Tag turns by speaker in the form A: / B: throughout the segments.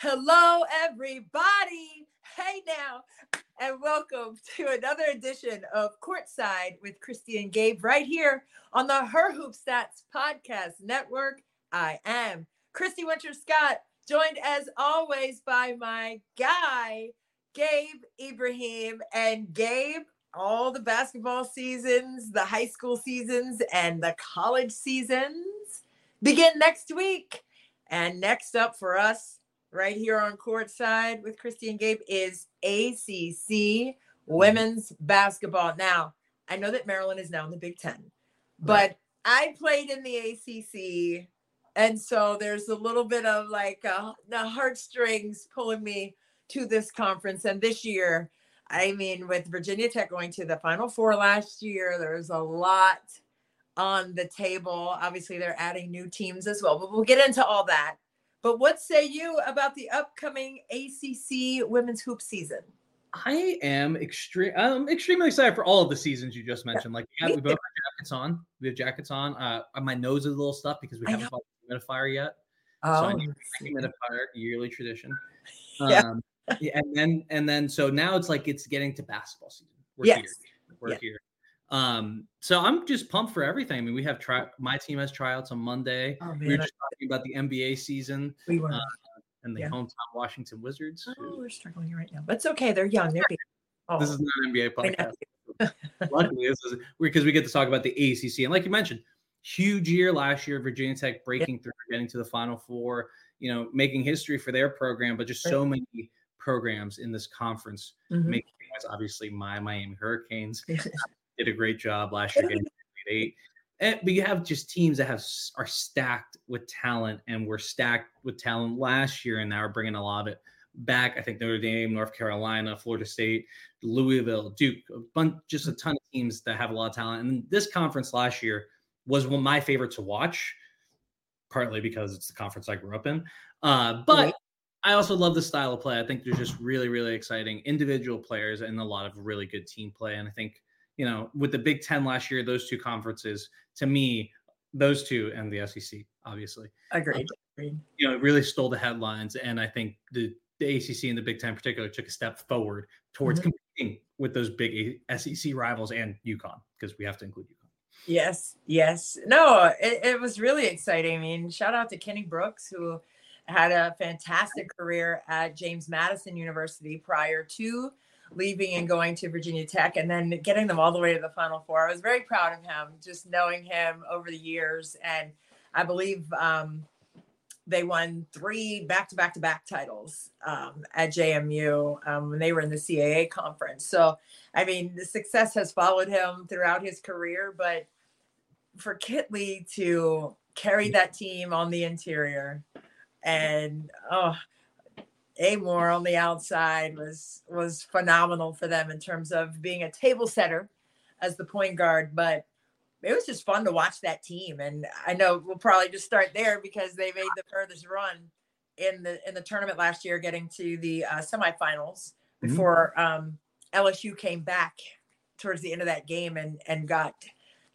A: Hello, everybody. Hey now, and welcome to another edition of Courtside with Christy and Gabe right here on the Her Hoop Stats Podcast Network. I am Christy Winters Scott, joined as always by my guy, Gabe Ibrahim. And Gabe, all the basketball seasons, the high school seasons, and the college seasons begin next week. And next up for us, right here on courtside with Christy and Gabe is ACC women's basketball. Now, I know that Maryland is now in the Big Ten, but. I played in the ACC. And so there's a little bit of like uh, the heartstrings pulling me to this conference. And this year, I mean, with Virginia Tech going to the Final Four last year, there's a lot on the table. Obviously, they're adding new teams as well, but we'll get into all that. But what say you about the upcoming ACC women's hoop season?
B: I am extreme. I'm extremely excited for all of the seasons you just mentioned. Like, yeah, we both have jackets on. We have jackets on. Uh, my nose is a little stuffed because we haven't bought the humidifier yet. Oh, so I need a humidifier, yearly tradition. Yeah. Um, yeah. And then, and then, so now it's like it's getting to basketball season. We're yes. here. We're here. Um, so I'm just pumped for everything. I mean, we have try my team has tryouts on Monday. Oh, we were just talking about the NBA season. We were. Uh, and the yeah. hometown Washington Wizards.
A: Oh, we're struggling right now. But it's okay. They're young. They're big.
B: Oh. This is not an NBA podcast. Luckily, this is because we get to talk about the ACC. And like you mentioned, huge year last year, Virginia Tech breaking yeah. through, getting to the Final Four, you know, making history for their program, but just right. so many programs in this conference mm-hmm. making obviously my Miami Hurricanes did a great job last year getting eight. And, but you have just teams that have are stacked with talent, and were stacked with talent last year, and now are bringing a lot of it back. I think Notre Dame, North Carolina, Florida State, Louisville, Duke, a bunch, just a ton of teams that have a lot of talent. And this conference last year was one of my favorite to watch, partly because it's the conference I grew up in. Uh, but I also love the style of play. I think there's just really, really exciting individual players and a lot of really good team play. And I think you know, with the Big Ten last year, those two conferences, to me, those two and the SEC, obviously.
A: Agreed. Um,
B: you know, it really stole the headlines. And I think the, the ACC and the Big Ten in particular took a step forward towards mm-hmm. competing with those big SEC rivals and UConn, because we have to include UConn.
A: Yes, yes. No, it, it was really exciting. I mean, shout out to Kenny Brooks, who had a fantastic career at James Madison University prior to leaving and going to Virginia Tech and then getting them all the way to the Final Four. I was very proud of him, just knowing him over the years. And I believe um, they won three back to back to back titles um, at JMU um, when they were in the CAA conference. So, I mean, the success has followed him throughout his career, but for Kitley to carry that team on the interior and oh, Amoore on the outside was was phenomenal for them in terms of being a table setter as the point guard, but it was just fun to watch that team. And I know we'll probably just start there because they made the furthest run in the in the tournament last year, getting to the uh, semifinals mm-hmm. before um, LSU came back towards the end of that game and and got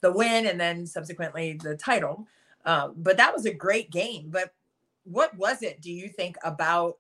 A: the win and then subsequently the title. Um, but that was a great game. But what was it? Do you think about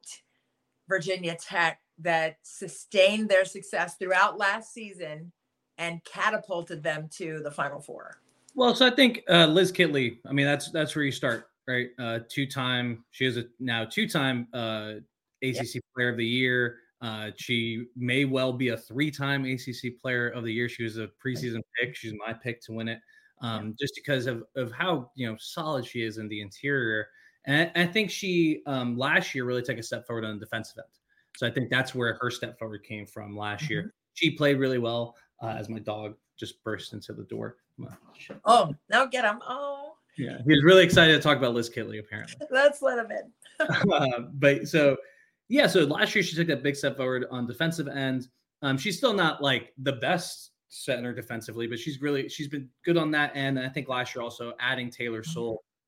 A: Virginia Tech that sustained their success throughout last season? and catapulted them to the Final Four?
B: Well, so I think uh, Liz Kitley. I mean, that's that's where you start, right? Uh, two-time. She is a now two-time uh, ACC. Player of the Year. Uh, she may well be a three-time ACC Player of the Year. She was a preseason pick. She's my pick to win it, um, just because of of how you know solid she is in the interior. And I, I think she um, last year really took a step forward on the defensive end. So I think that's where her step forward came from last mm-hmm. year. She played really well uh, as my dog just burst into the door.
A: Oh, now get him. Oh.
B: Yeah, he was really excited to talk about Liz Kitley, apparently.
A: Let's let him in.
B: uh, but so, yeah, so last year she took that big step forward on defensive end. Um, she's still not like the best center defensively, but she's really she's been good on that end. And I think last year also adding Taylor mm-hmm.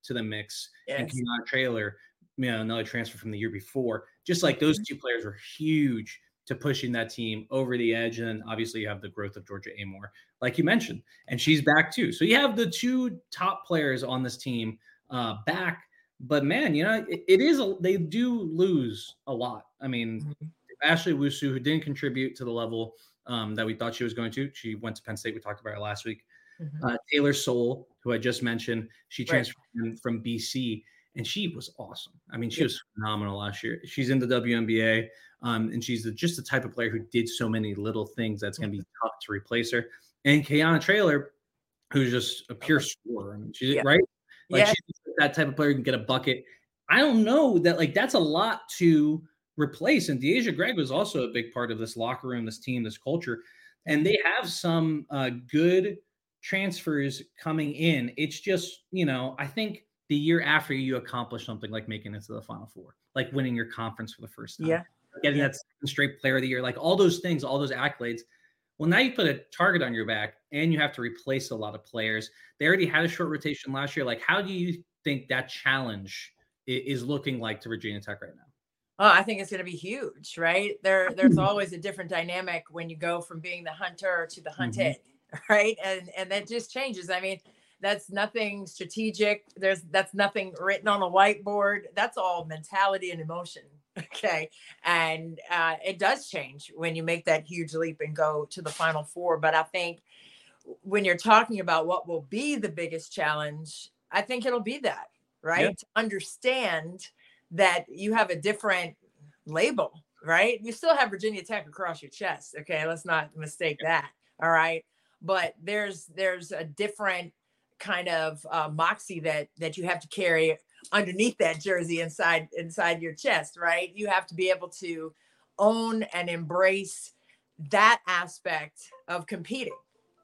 B: To the mix yes. and Kayana Traylor, you know, another transfer from the year before. Just like those mm-hmm. two players were huge to pushing that team over the edge. And obviously, you have the growth of Georgia Amoore, like you mentioned, and she's back too. So you have the two top players on this team uh, back. But man, you know, it, it is a, they do lose a lot. I mean, mm-hmm. Ashley Owusu, who didn't contribute to the level um, that we thought she was going to, she went to Penn State. We talked about her last week. Mm-hmm. Uh, Taylor Soule, who I just mentioned, she transferred right. from BC and she was awesome. I mean, she was phenomenal last year. She's in the WNBA. Um, and she's the, just the type of player who did so many little things that's going to be mm-hmm. tough to replace her. And Kayana Traylor, who's just a pure scorer. I mean, she's yeah. right. Like yeah. she's that type of player who can get a bucket. I don't know that like that's a lot to replace. And D'asia Gregg was also a big part of this locker room, this team, this culture. And they have some uh, good transfers coming in. It's just, you know, I think the year after you accomplish something like making it to the final four, like winning your conference for the first time.
A: Yeah
B: getting that straight player of the year, like all those things, all those accolades. Well, now you put a target on your back and you have to replace a lot of players. They already had a short rotation last year. Like, how do you think that challenge is looking like to Virginia Tech right now?
A: Oh, I think it's going to be huge, right? There, there's always a different dynamic when you go from being the hunter to the hunted, mm-hmm. right? And and that just changes. I mean, that's nothing strategic. There's that's nothing written on a whiteboard. That's all mentality and emotion, Okay. And uh, it does change when you make that huge leap and go to the final four. But I think when you're talking about what will be the biggest challenge, I think it'll be that, right? Yeah. To understand that you have a different label, right? You still have Virginia Tech across your chest. Okay. Let's not mistake that. All right. But there's there's a different kind of uh, moxie that that you have to carry underneath that jersey inside inside your chest right? You have to be able to own and embrace that aspect of competing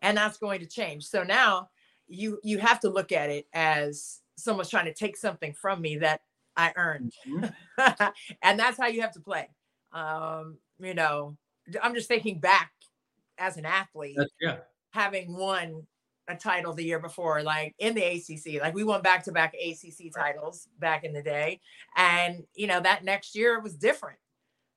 A: and that's going to change. So now you you have to look at it as someone's trying to take something from me that i earned. Mm-hmm. and that's how you have to play. Um you know i'm just thinking back as an athlete.
B: Yeah.
A: Having won a title the year before, like in the ACC. Like we won back to back ACC titles back in the day. And, you know, that next year was different,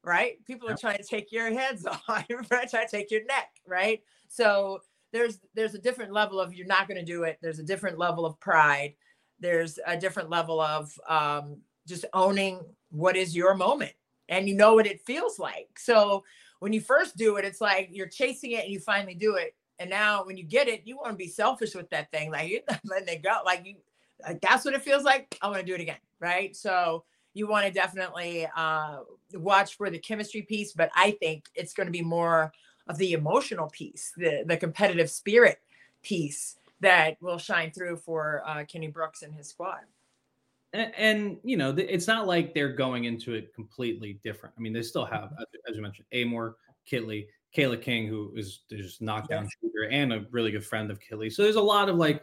A: right? People are trying to take your heads off, trying to take your neck, right? So there's there's a different level of you're not going to do it. There's a different level of pride. There's a different level of um, just owning what is your moment and you know what it feels like. So when you first do it, it's like you're chasing it and you finally do it and now when you get it, you want to be selfish with that thing. Like you're not letting it go. Like you like that's what it feels like. I want to do it again. Right. So you want to definitely uh, watch for the chemistry piece, but I think it's going to be more of the emotional piece, the the competitive spirit piece that will shine through for uh, Kenny Brooks and his squad.
B: and, and, you know, it's not like they're going into it completely different. I mean, they still have, as you mentioned, Amoore, Kitley, Cayla King, who is just knockdown yes. shooter and a really good friend of Kitley. So there's a lot of like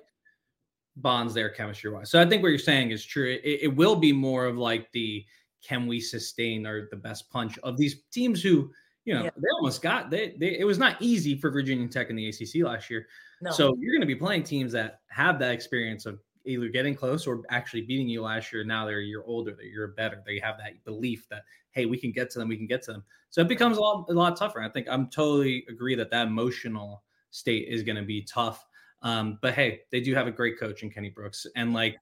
B: bonds there chemistry wise. So I think what you're saying is true. It, it will be more of like the can we sustain or the best punch of these teams who, you know, yeah. they almost got they, they it was not easy for Virginia Tech in the ACC last year. No. So you're going to be playing teams that have that experience of either getting close or actually beating you last year. Now they're a year older, that you're better. They have that belief that hey, we can get to them, we can get to them. So it becomes a lot a lot tougher. I think I'm totally agree that that emotional state is going to be tough. Um, but hey, they do have a great coach in Kenny Brooks, and like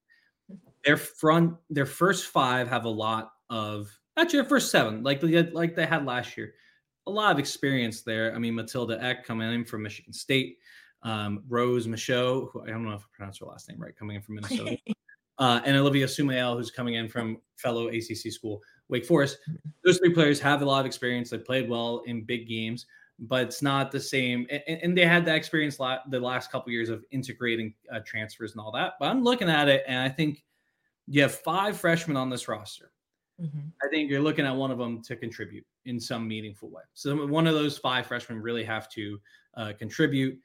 B: their front, their first five have a lot of actually their first seven, like like they had last year, a lot of experience there. I mean, Matilda Ekh coming in from Michigan State um, Rose Micheaux, who I don't know if I pronounced her last name right, coming in from Minnesota, uh, and Olivia Summiel, who's coming in from fellow ACC school Wake Forest. Mm-hmm. Those three players have a lot of experience. They played well in big games, but it's not the same. And, and they had that experience la- the last couple of years of integrating uh, transfers and all that. But I'm looking at it, and I think you have five freshmen on this roster. Mm-hmm. I think you're looking at one of them to contribute in some meaningful way. So one of those five freshmen really have to uh, contribute.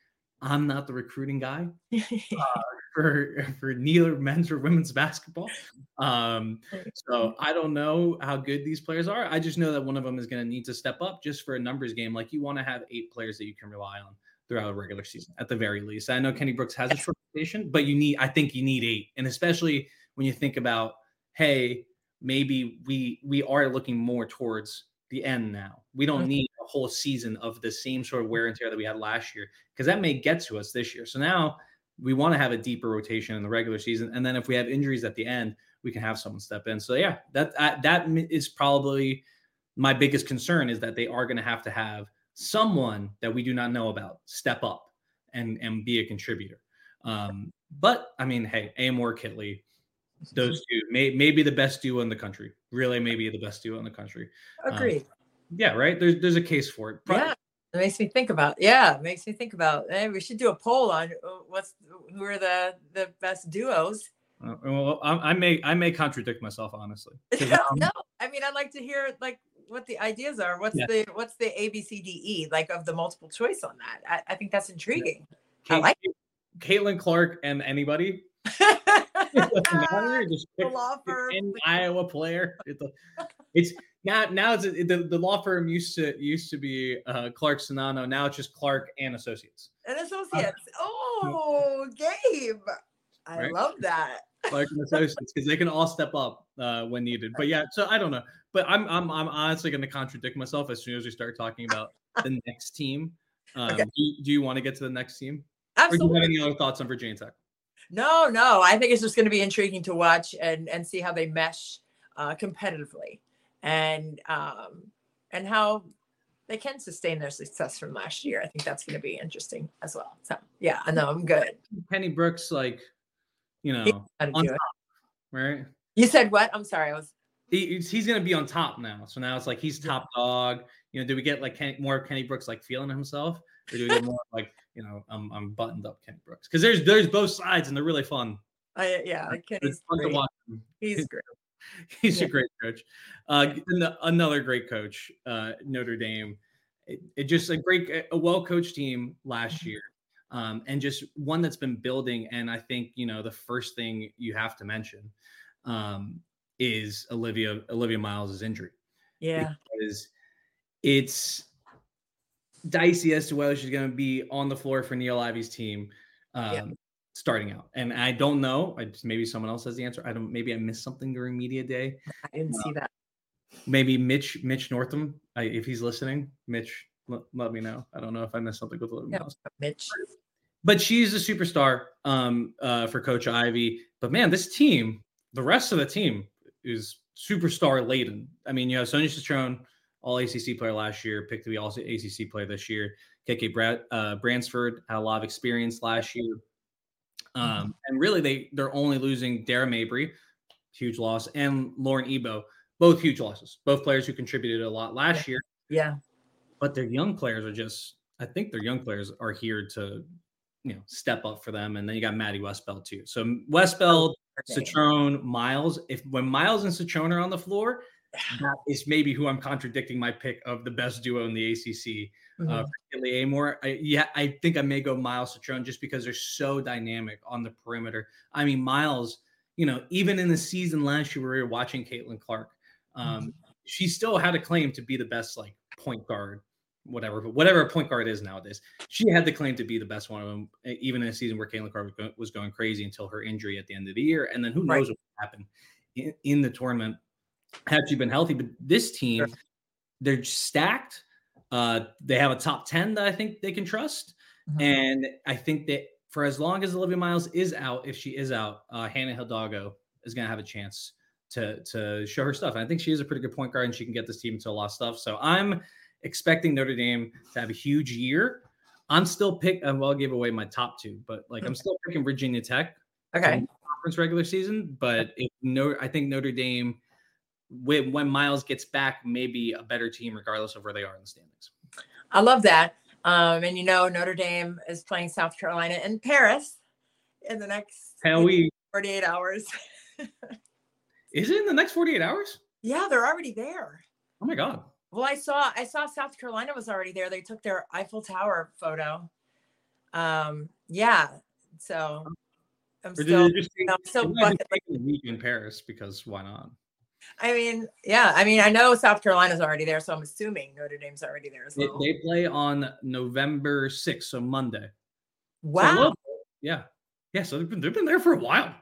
B: I'm not the recruiting guy uh, for for neither men's or women's basketball. Um, so I don't know how good these players are. I just know that one of them is going to need to step up just for a numbers game. Like you want to have eight players that you can rely on throughout a regular season at the very least. I know Kenny Brooks has a short rotation, but you need I think you need eight, and especially when you think about hey maybe we we are looking more towards the end now. We don't need a whole season of the same sort of wear and tear that we had last year because that may get to us this year. So now we want to have a deeper rotation in the regular season, and then if we have injuries at the end, we can have someone step in. So yeah, that uh, that is probably my biggest concern is that they are going to have to have someone that we do not know about step up and and be a contributor. Um, but I mean, hey, Amoore Kitley, those two may maybe the best duo in the country. Really, maybe the best duo in the country.
A: Agreed. Um,
B: yeah, right. There's there's a case for it.
A: Probably. Yeah, it makes me think about. Yeah, it makes me think about. Hey, we should do a poll on uh, what's who are the the best duos.
B: Uh, well, I, I, may I may contradict myself honestly.
A: no, I mean I'd like to hear like what the ideas are. What's yeah. the what's the A B C D E like of the multiple choice on that? I, I think that's intriguing. Yeah.
B: Kate, I like Caitlin Clark and anybody. Just pick, law firm. Any Iowa player. It's, a, it's now now it's a, the, the law firm used to used to be uh, Clark Czinano. Now it's just Clark and Associates.
A: And Associates. Uh, oh, Gabe. I right? love that.
B: Clark and Associates because they can all step up uh, when needed. But yeah, so I don't know. But I'm I'm I'm honestly going to contradict myself as soon as we start talking about the next team. Um, okay. do, do, you want to get to the next team?
A: Absolutely.
B: Or do you have any other thoughts on Virginia Tech?
A: No, no. I think it's just going to be intriguing to watch and and see how they mesh uh, competitively, and um, and how they can sustain their success from last year. I think that's going to be interesting as well. So yeah, I know I'm good.
B: Kenny Brooks, like you know, on top, right?
A: You said what? I'm sorry. I was.
B: He, he's going to be on top now. So now it's like he's top dog. You know, do we get like Kenny, more Kenny Brooks like feeling himself, or do we get more like you know, I'm I'm buttoned up Kenny Brooks because there's there's both sides and they're really fun.
A: I, yeah, Kenny's fun great. to watch. Him. He's great.
B: He's yeah. a great coach. Uh, the, another great coach, uh, Notre Dame. It, it, just a great, a well coached team last mm-hmm. year, um, and just one that's been building. And I think you know the first thing you have to mention um, is Olivia Olivia Miles' injury.
A: Yeah,
B: because it's dicey as to whether she's going to be on the floor for Niele Ivey's team um, yeah. starting out. And I don't know. I just, maybe someone else has the answer. I don't. Maybe I missed something during media day.
A: I didn't uh, see that.
B: Maybe Mitch Mitch Northam, I, if he's listening, Mitch, let, let, me know. I don't know if I missed something with yeah,
A: Mitch.
B: But she's a superstar um, uh, for Coach Ivey. But man, this team, the rest of the team is superstar laden. I mean, you have Sonia Citron, all ACC player last year, picked to be also ACC player this year. KK Brad, uh, Bransford had a lot of experience last year. Um, mm-hmm. and really, they they're only losing Dara Mabry, huge loss, and Lauren Ebo, both huge losses. Both players who contributed a lot last year.
A: Yeah,
B: but their young players are just. I think their young players are here to, you know, step up for them. And then you got Maddie Westbeld, too. So Westbeld, Citrone, Miles. If when Miles and Citrone are on the floor, that is maybe who I'm contradicting my pick of the best duo in the ACC. Uh, mm-hmm. Uh, Amoore. I, yeah, I think I may go Miles Citrone just because they're so dynamic on the perimeter. I mean, Miles, you know, even in the season last year, where we were watching Caitlin Clark. Um, mm-hmm. She still had a claim to be the best, like point guard, whatever, but whatever a point guard is nowadays. She had the claim to be the best one of them, even in a season where Caitlin Clark was going, was going crazy until her injury at the end of the year, and then who knows right. what happened in, in the tournament had she been healthy. But this team, sure. they're stacked. Uh, they have a top 10 that I think they can trust. Mm-hmm. And I think that for as long as Olivia Miles is out, if she is out, uh, Hannah Hidalgo is going to have a chance to to show her stuff. And I think she is a pretty good point guard and she can get this team to a lot of stuff. So I'm expecting Notre Dame to have a huge year. I'm still pick. Uh, well, I'll give away my top two, but like I'm still picking Virginia Tech.
A: Okay.
B: Conference regular season, but if no, I think Notre Dame when, when Miles gets back, maybe a better team, regardless of where they are in the standings.
A: I love that. Um, and you know, Notre Dame is playing South Carolina in Paris in the next
B: Hell we
A: 48 hours.
B: is it in the next 48 hours?
A: Yeah, they're already there.
B: Oh my god.
A: Well, I saw I saw South Carolina was already there. They took their Eiffel Tower photo. Um, yeah. So I'm still, just, I'm still
B: a week in Paris because why not?
A: I mean, yeah. I mean, I know South Carolina's already there, so I'm assuming Notre Dame's already there as well.
B: They, they play on November 6th, so Monday.
A: Wow. So
B: yeah. Yeah. So they've been, they've been there for a while.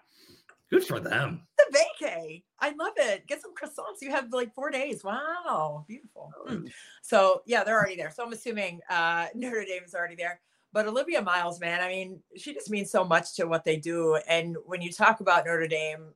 B: Good for them.
A: The vacay. I love it. Get some croissants. You have like four days. Wow. Beautiful. Mm. So yeah, they're already there. So I'm assuming uh, Notre Dame's already there. But Olivia Miles, man, I mean, she just means so much to what they do. And when you talk about Notre Dame,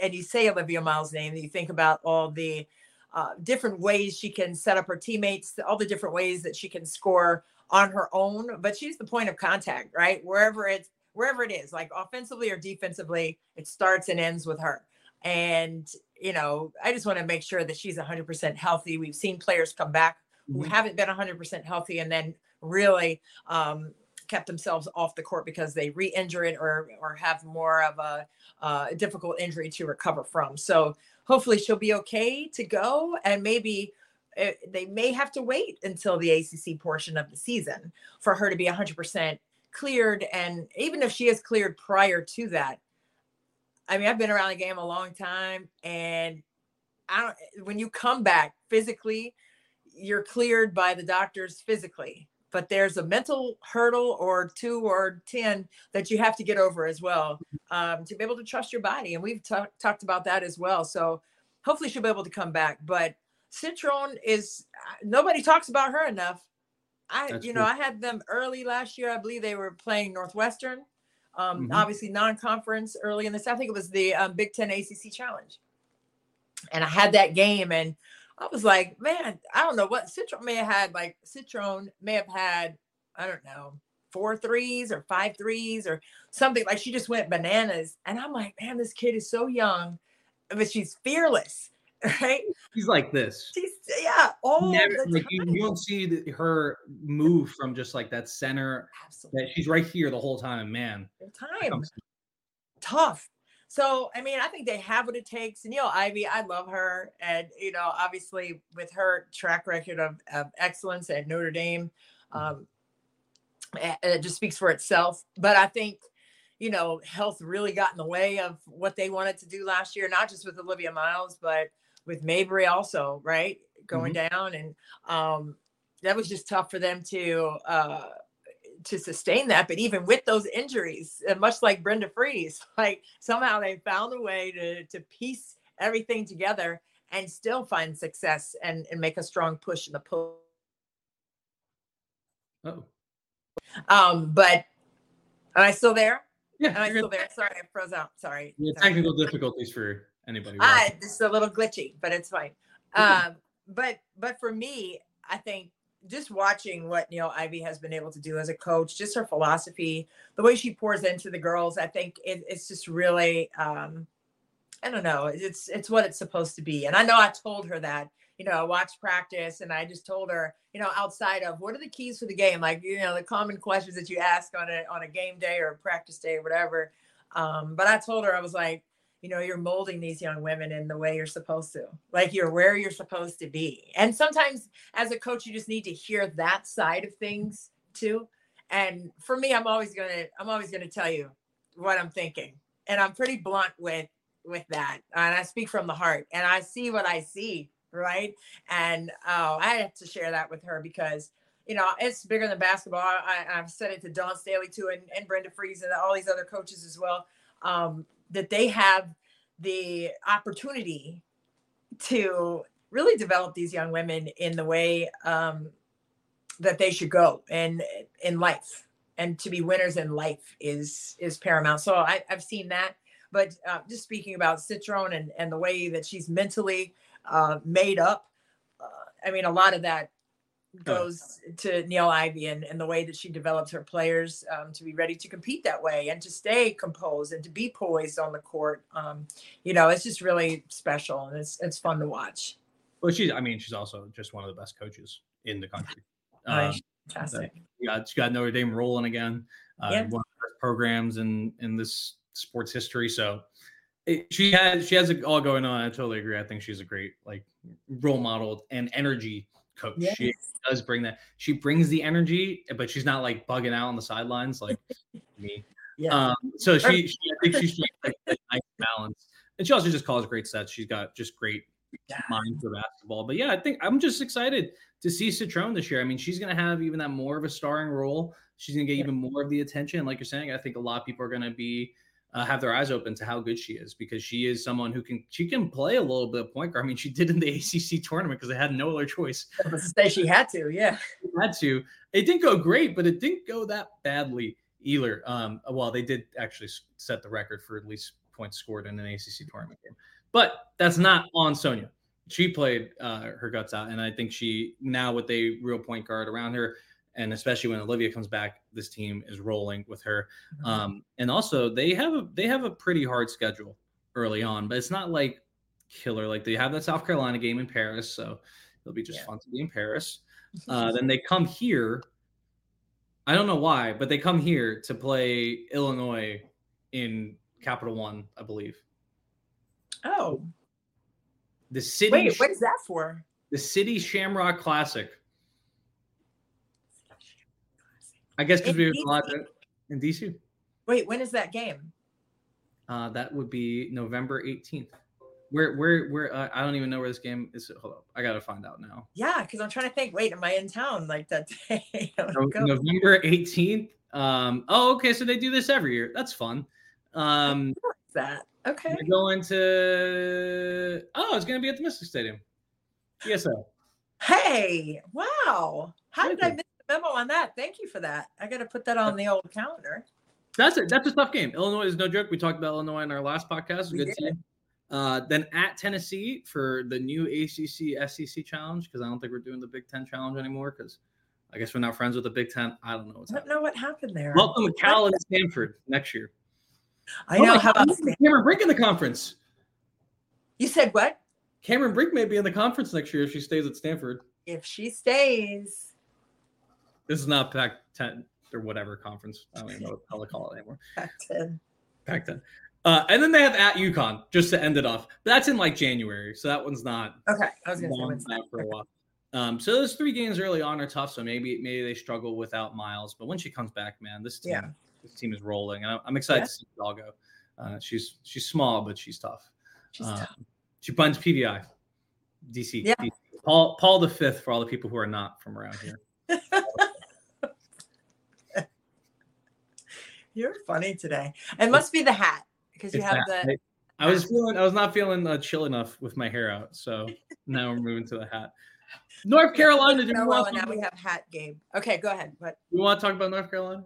A: and you say Olivia Miles' name, and you think about all the uh, different ways she can set up her teammates, all the different ways that she can score on her own. But she's the point of contact, right? Wherever it's wherever it is, like offensively or defensively, it starts and ends with her. And you know, I just want to make sure that she's 100% healthy. We've seen players come back who mm-hmm. haven't been 100% healthy and then really um, kept themselves off the court because they re-injure it or or have more of a uh, difficult injury to recover from. So hopefully she'll be okay to go, and maybe it, eh, they may have to wait until the ACC portion of the season for her to be 100% cleared. And even if she is cleared prior to that, I mean, I've been around the game a long time, and I don't. When you come back physically, you're cleared by the doctors physically but there's a mental hurdle or two or 10 that you have to get over as well um, to be able to trust your body. And we've t- talked about that as well. So hopefully she'll be able to come back. But Citron is, nobody talks about her enough. I, That's you know, I had them early last year. I believe they were playing Northwestern, um, mm-hmm. obviously non-conference early in this. I think it was the um, Big Ten ACC Challenge, and I had that game, and I was like, man, I don't know what Citron may have had. Like Citron may have had, I don't know, four threes or five threes or something. Like she just went bananas. And I'm like, man, this kid is so young, but she's fearless. Right?
B: She's like this.
A: She's yeah. All Never,
B: like you, you, don't see the, her move from just like that center. Absolutely. That she's right here the whole time. And man,
A: time tough so, I mean, I think they have what it takes. And, you know, Ivey, I love her. And, you know, obviously with her track record of, of excellence at Notre Dame, um, it just speaks for itself. But I think, you know, health really got in the way of what they wanted to do last year, not just with Olivia Miles, but with Mabry also, right? Going mm-hmm. down. And um, that was just tough for them to, uh, to sustain that. But even with those injuries, uh, much like Brenda Frese, like somehow they found a way to to piece everything together and still find success and, and make a strong push in the pool. Oh. Um, but am I still there?
B: Yeah.
A: Am I still there? Sorry, I froze out. Sorry.
B: Yeah, technical difficulties for anybody.
A: Ah, this is a little glitchy, but it's fine. Um, but but for me, I think just watching what Niele Ivey has been able to do as a coach, just her philosophy, the way she pours into the girls, I think it, it's just really, um, I don't know, it's it's what it's supposed to be. And I know I told her that, you know, I watched practice and I just told her, you know, outside of what are the keys for the game, like you know, the common questions that you ask on a on a game day or a practice day or whatever. Um, but I told her I was like, you know, you're molding these young women in the way you're supposed to, like you're where you're supposed to be. And sometimes as a coach, you just need to hear that side of things too. And for me, I'm always gonna, I'm always gonna tell you what I'm thinking, and I'm pretty blunt with with that, and I speak from the heart, and I see what I see, right? And oh, I had to share that with her because you know, it's bigger than basketball. I, have said it to Dawn Staley too, and, and Brenda Frese and all these other coaches as well. Um, that they have the opportunity to really develop these young women in the way um, that they should go and in life. And to be winners in life is is paramount. So I, have seen that. But uh, just speaking about Citrone and, and the way that she's mentally uh, made up uh, i mean a lot of that goes to Niele Ivey and, and the way that she develops her players um, to be ready to compete that way and to stay composed and to be poised on the court. Um, you know, it's just really special and it's it's fun to watch.
B: Well, she's I mean, she's also just one of the best coaches in the country. Um,
A: fantastic.
B: She got, she got Notre Dame rolling again. Uh,
A: yeah.
B: One of the best programs in in this sports history. So it, she has she has it all going on. I totally agree. I think she's a great like role model and energy coach. Yes. She does bring that. She brings the energy, but she's not like bugging out on the sidelines like me. Yeah. Um, so she, she, I think she's like a nice balance, and she also just calls great sets. She's got just great yeah. mind for basketball. But yeah, I think I'm just excited to see Citrone this year. I mean, she's going to have even that more of a starring role. She's going to get yeah. even more of the attention. Like you're saying, I think a lot of people are going to be uh, have their eyes open to how good she is because she is someone who can she can play a little bit of point guard. I mean, she did in the ACC tournament because they had no other choice.
A: Say she had to, yeah,
B: she had to. It didn't go great, but it didn't go that badly either. Um, well, they did actually set the record for at least points scored in an ACC tournament game, but that's not on Sonia. She played uh, her guts out, and I think she now with a real point guard around her and especially when Olivia comes back, this team is rolling with her. Mm-hmm. Um, and also they have a they have a pretty hard schedule early on, but it's not like killer. Like they have that South Carolina game in Paris, so it'll be just yeah. fun to be in Paris. Uh, then they come here. I don't know why, but they come here to play Illinois in Capital One, I believe.
A: Oh,
B: the city.
A: Wait, what is that for?
B: The City Shamrock Classic. I guess because we were live in DC.
A: Wait, when is that game?
B: Uh, that would be November 18th. Where, where, where? Uh, I don't even know where this game is. Hold up, I gotta find out now.
A: Yeah, because I'm trying to think. Wait, am I in town like that day?
B: November 18th. Um. Oh, okay. So they do this every year. That's fun. Um.
A: that okay?
B: We're going to. Oh, it's gonna be at the Mystic Stadium. Yes, sir.
A: Hey! Wow. How did I miss memo on that. Thank you for that. I got to put that on the old calendar.
B: That's it. That's a tough game. Illinois is no joke. We talked about Illinois in our last podcast. good team. Uh, then at Tennessee for the new ACC SEC challenge because I don't think we're doing the Big Ten challenge anymore because I guess we're not friends with the Big Ten. I don't know.
A: I don't know what happened there.
B: Welcome to Cal and Stanford next year.
A: I oh know. How about
B: Cameron Brink in the conference?
A: You said what?
B: Cameron Brink may be in the conference next year if she stays at Stanford.
A: If she stays.
B: This is not Pac 10 or whatever conference. I don't even know what the to call it anymore.
A: Pac 10.
B: Pac 10. Uh, and then they have at UConn just to end it off. But that's in like January. So that one's not
A: okay. I was going to say
B: for a while. Um, so those three games early on are tough. So maybe maybe they struggle without Miles. But when she comes back, man, this team, yeah. this team is rolling. And I'm excited yeah. to see it. Uh, she's she's small, but she's tough. She's um, tough. She punts PVI, DC.
A: Yeah.
B: DC. Paul Paul the fifth for all the people who are not from around here.
A: You're funny today. It must be the hat because you have that. the.
B: I, was feeling. I was not feeling uh, chill enough with my hair out, so now we're moving to the hat. North Carolina.
A: Do well, now we have hat game. Okay, go ahead. What
B: you want to talk about North Carolina?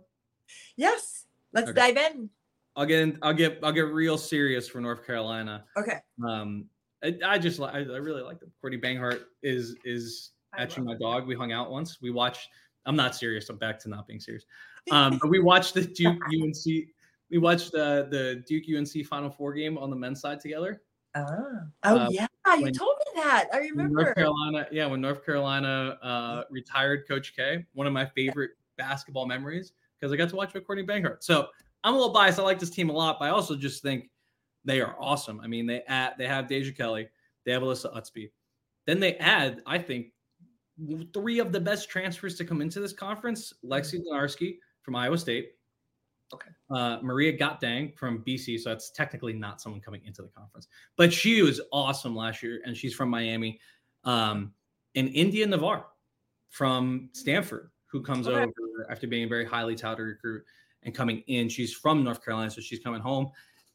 A: Yes, let's okay. dive in.
B: I'll get in, I'll get I'll get real serious for North Carolina.
A: Okay.
B: Um, I, I just I, I really like them. Courtney Banghart is is actually my dog. We hung out once. We watched. I'm not serious. I'm back to not being serious. Um, but we watched the Duke UNC. We watched the the Duke UNC Final Four game on the men's side together.
A: Oh, oh uh, yeah, you told me that. I remember.
B: North Carolina, yeah, when North Carolina uh, retired Coach K, one of my favorite basketball memories because I got to watch with Courtney Banghart. So I'm a little biased. I like this team a lot, but I also just think they are awesome. I mean, they add they have Deja Kelly, they have Alyssa Ustby. Then they add, I think, three of the best transfers to come into this conference: Lexi Donarski from Iowa State,
A: Okay.
B: uh, Maria Gakdeng from BC. So that's technically not someone coming into the conference, but she was awesome last year, and she's from Miami. Um, and Indya Nivar from Stanford, who comes
A: Okay.
B: over after being a very highly touted recruit and coming in. She's from North Carolina, so she's coming home.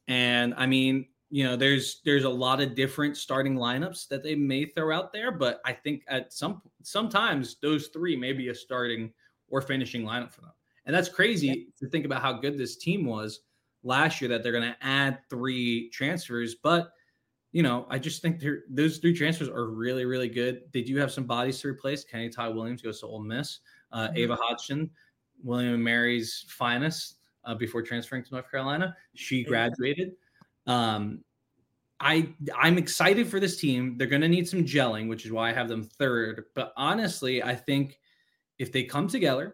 B: And I mean, you know, there's there's a lot of different starting lineups that they may throw out there, but I think at some sometimes those three may be a starting or finishing lineup for them. And that's crazy to think about how good this team was last year that they're going to add three transfers, but you know, I just think they're, those three transfers are really, really good. They do have some bodies to replace. Kennedy Todd Williams goes to Ole Miss. Uh,
A: Mhm.
B: Ava Hodgson, William and Mary's finest uh, before transferring to North Carolina. She graduated. Um, I I'm excited for this team. They're going to need some gelling, which is why I have them third. But honestly, I think if they come together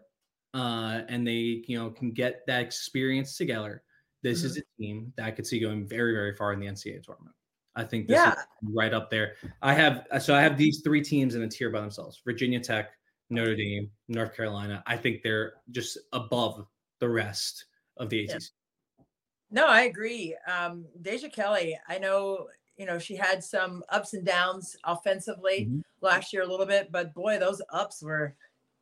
B: uh, and they you know can get that experience together, this is a team that I could see going very very far in the NCAA tournament. I think this
A: Yeah.
B: is right up there. I have so I have these three teams in a tier by themselves: Virginia Tech, Notre Dame, North Carolina. I think they're just above the rest of the ACC.
A: No, I agree. Um, Deja Kelly, I know, you know, she had some ups and downs offensively
B: Mhm.
A: last year a little bit, but boy, those ups were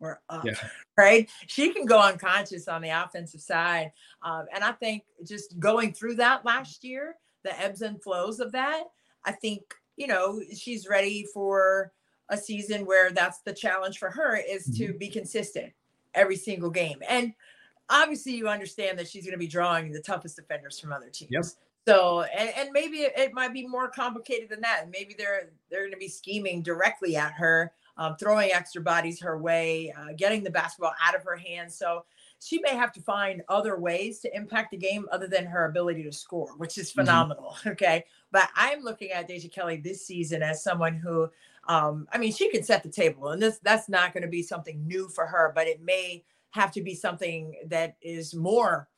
A: were up,
B: Yeah.
A: right? She can go unconscious on the offensive side. Um, and I think just going through that last year, the ebbs and flows of that, I think, you know, she's ready for a season where that's the challenge for her is to be consistent every single game. And obviously you understand that she's going to be drawing the toughest defenders from other teams.
B: Yep.
A: So and, and maybe it, it might be more complicated than that. Maybe they're they're going to be scheming directly at her, um, throwing extra bodies her way, uh, getting the basketball out of her hands. So she may have to find other ways to impact the game other than her ability to score, which is phenomenal. Okay, but I'm looking at Deja Kelly this season as someone who, um, I mean, she can set the table, and this that's not going to be something new for her, but it may have to be something that is more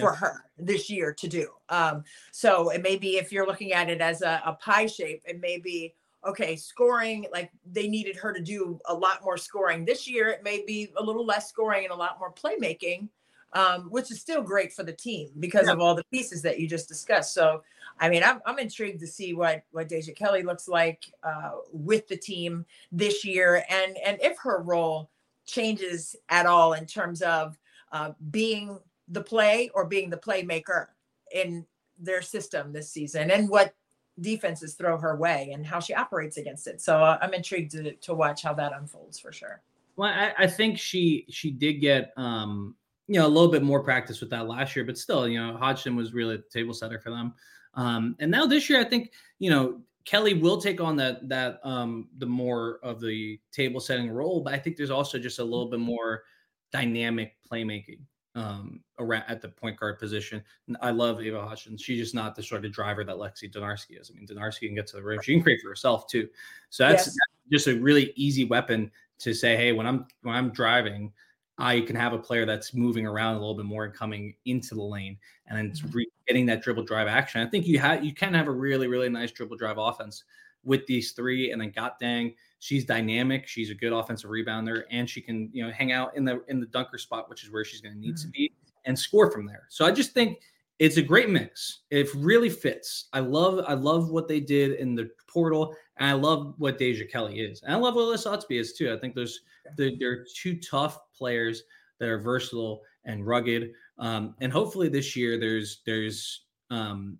A: for her this year to do. Um, so it may be if you're looking at it as a, a pie shape, it may be okay, scoring, like they needed her to do a lot more scoring. This year, it may be a little less scoring and a lot more playmaking, um, which is still great for the team because of all the pieces that you just discussed. So, I mean, I'm, I'm intrigued to see what what Deja Kelly looks like uh, with the team this year, and and if her role changes at all in terms of uh, being the play or being the playmaker in their system this season, and what defenses throw her way and how she operates against it. So uh, I'm intrigued to, to watch how that unfolds for sure.
B: Well, I, I think she she did get um you know a little bit more practice with that last year, but still, you know, Hodgson was really a table setter for them. Um, and now this year, I think you know Kelly will take on that that um the more of the table setting role, but I think there's also just a little bit more dynamic playmaking um around at the point guard position. I love Ava Hodgson. She's just not the sort of driver that Lexi Donarski is. I mean, Donarski can get to the rim. She can create for herself too. So that's,
A: Yes.
B: that's just a really easy weapon to say, hey, when I'm when I'm driving, I can have a player that's moving around a little bit more and coming into the lane, and then re- getting that dribble drive action. I think you have you can have a really really nice dribble drive offense with these three, and then Gakdeng, she's dynamic. She's a good offensive rebounder, and she can you know hang out in the in the dunker spot, which is where she's going to need to be, and score from there. So I just think it's a great mix. It really fits. I love I love what they did in the portal, and I love what Deja Kelly is, and I love what Alyssa Ustby is too. I think those they're, they're two tough players that are versatile and rugged. Um, and hopefully this year there's there's um,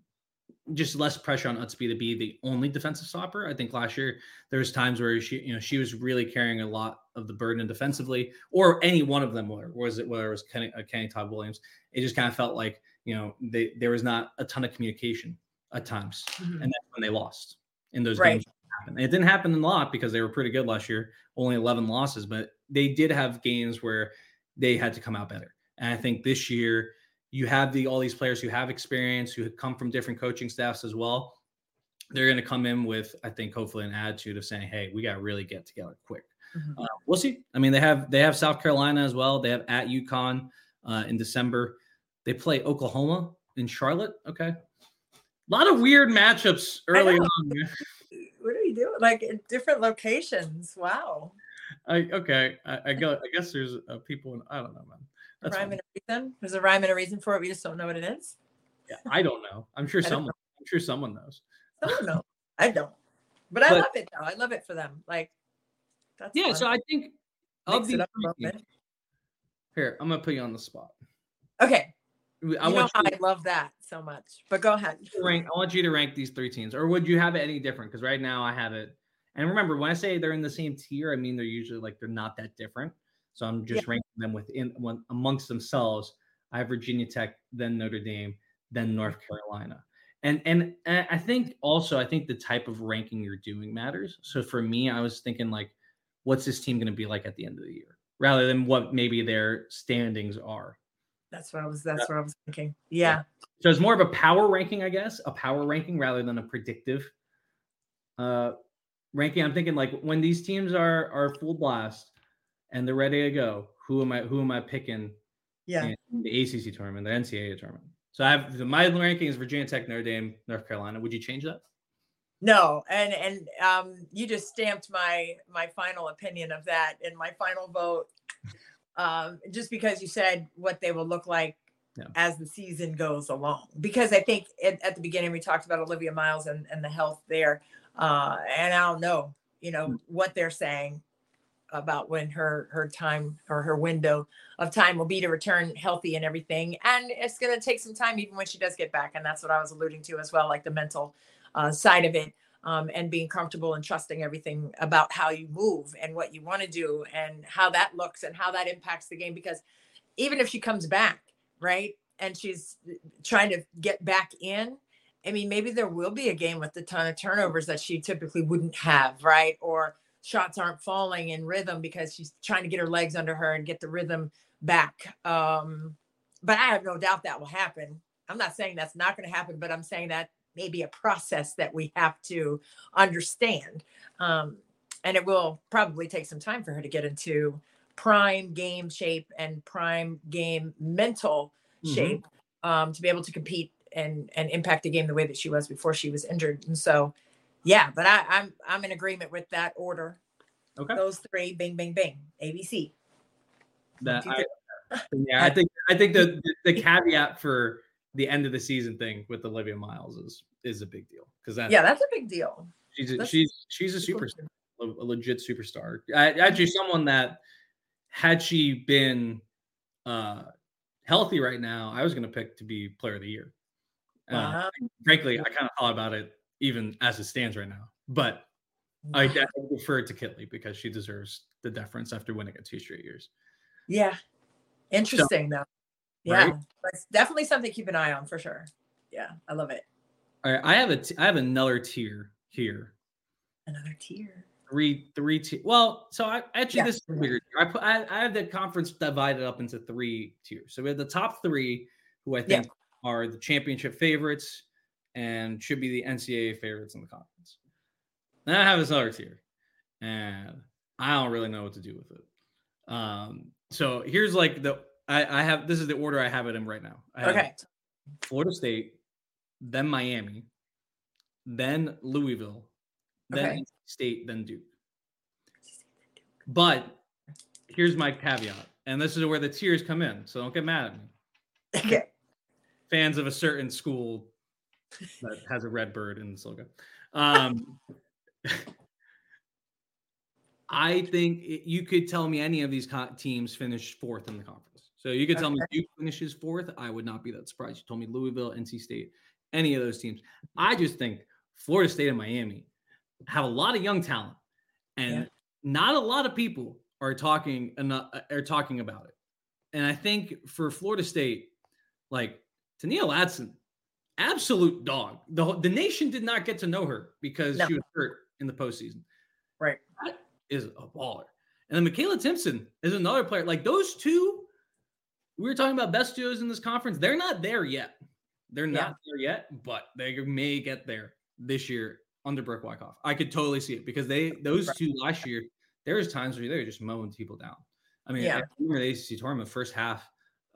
B: just less pressure on Ustby to be the only defensive stopper. I think last year there was times where she you know she was really carrying a lot of the burden defensively, or any one of them were was it whether it was Kenny, uh, Kenny Todd Williams. It just kind of felt like you know they, there was not a ton of communication at times, and that's when they lost in those
A: Right.
B: games. And it didn't happen a lot because they were pretty good last year, only 11 losses, but they did have games where they had to come out better. And I think this year you have the all these players who have experience, who come from different coaching staffs as well. They're going to come in with, I think, hopefully an attitude of saying, "Hey, we got to really get together quick."
A: Mhm.
B: Uh, we'll see. I mean, they have they have South Carolina as well. They have at UConn uh, in December. They play Oklahoma in Charlotte. Okay. A lot of weird matchups early on.
A: What are you doing? Like in different locations. Wow.
B: I okay. I, I go. I guess there's uh, people. In, I don't know, man.
A: That's rhyme fine. and a reason. There's a rhyme and a reason for it. We just don't know what it is.
B: Yeah, I don't know. I'm sure someone. I'm sure someone knows.
A: Someone knows. I don't. But, but I love it though. I love it for them. Like.
B: That's yeah. Fun. So I think of the here, I'm gonna put you on the spot.
A: Okay. I you know how I love that so much. But go ahead.
B: Rank, I want you to rank these three teams, or would you have it any different? Because right now I have it. And remember, when I say they're in the same tier, I mean they're usually like they're not that different. So I'm just yeah. ranking them within one, amongst themselves. I have Virginia Tech, then Notre Dame, then North Carolina. And, and and I think also I think the type of ranking you're doing matters. So for me, I was thinking like, what's this team going to be like at the end of the year, rather than what maybe their standings are.
A: That's what I was. That's yeah. what I was thinking. Yeah.
B: So it's more of a power ranking, I guess, a power ranking rather than a predictive uh, ranking. I'm thinking like when these teams are are full blast and they're ready to go, who am I? Who am I picking?
A: Yeah.
B: In the ACC tournament, the NCAA tournament. So I have the my ranking is Virginia Tech, Notre Dame, North Carolina. Would you change that?
A: No, and and um, you just stamped my my final opinion of that and my final vote um, just because you said what they will look like yeah. as the season goes along. Because I think it, at the beginning we talked about Olivia Miles and, and the health there, uh, and I don't know, you know, mm. what they're saying about when her her time or her window of time will be to return healthy and everything and it's going to take some time even when she does get back and that's what i was alluding to as well like the mental uh, side of it um, and being comfortable and trusting everything about how you move and what you want to do and how that looks and how that impacts the game. Because even if she comes back, right, and she's trying to get back in, I mean, maybe there will be a game with a ton of turnovers that she typically wouldn't have, right? Or shots aren't falling in rhythm because she's trying to get her legs under her and get the rhythm back. Um, but I have no doubt that will happen. I'm not saying that's not going to happen, but I'm saying that may be a process that we have to understand. Um, and it will probably take some time for her to get into prime game shape and prime game mental mm-hmm. shape um, to be able to compete and and impact the game the way that she was before she was injured. And so, yeah, but I, I'm I'm in agreement with that order.
B: Okay,
A: those three, bing, bing, bing, ABC.
B: That I, yeah, I think I think the the caveat for the end of the season thing with Olivia Miles is is a big deal because that
A: yeah, that's a big deal.
B: She's a, she's she's a superstar, a, legit superstar. I, actually, someone that had she been uh, healthy right now, I was going to pick to be Player of the Year. Uh, wow. frankly, I kind of thought about it even as it stands right now, but I definitely defer to Kitley because she deserves the deference after winning it two straight years.
A: Yeah, interesting so, though. Yeah, right? it's definitely something to keep an eye on for sure. Yeah, I love it.
B: All right, I have a t- I have another tier here.
A: Another tier.
B: Three three tier. Well, so I actually yeah. this is weird. I put I, I, have the conference divided up into three tiers. So we have the top three, who I think yeah. are the championship favorites and should be the NCAA favorites in the conference. Then I have this other tier, and I don't really know what to do with it. Um, so here's like the I, I have this is the order I have it in right now.
A: okay.
B: Florida State, then Miami, then Louisville, then okay. State, then Duke. But here's my caveat, and this is where the tears come in. So don't get mad at me.
A: Okay.
B: Fans of a certain school that has a red bird in the slogan. Um, I think it, you could tell me any of these co- teams finished fourth in the conference. So you could tell okay. me Duke finishes fourth. I would not be that surprised. You told me Louisville, NC State, any of those teams. I just think Florida State and Miami have a lot of young talent, and yeah. not a lot of people are talking enough, are talking about it. And I think for Florida State, like Ta'Niya Latson, absolute dog. The the nation did not get to know her because no. she was hurt in the postseason.
A: Right.
B: That is a baller. And then Makayla Timpson is another player. Like those two we were talking about best duos in this conference. They're not there yet. They're not yeah. there yet, but they may get there this year under Brooke Wyckoff. I could totally see it because they those two last year, there was times where they were just mowing people down. I mean, yeah. I remember the ACC tournament first half.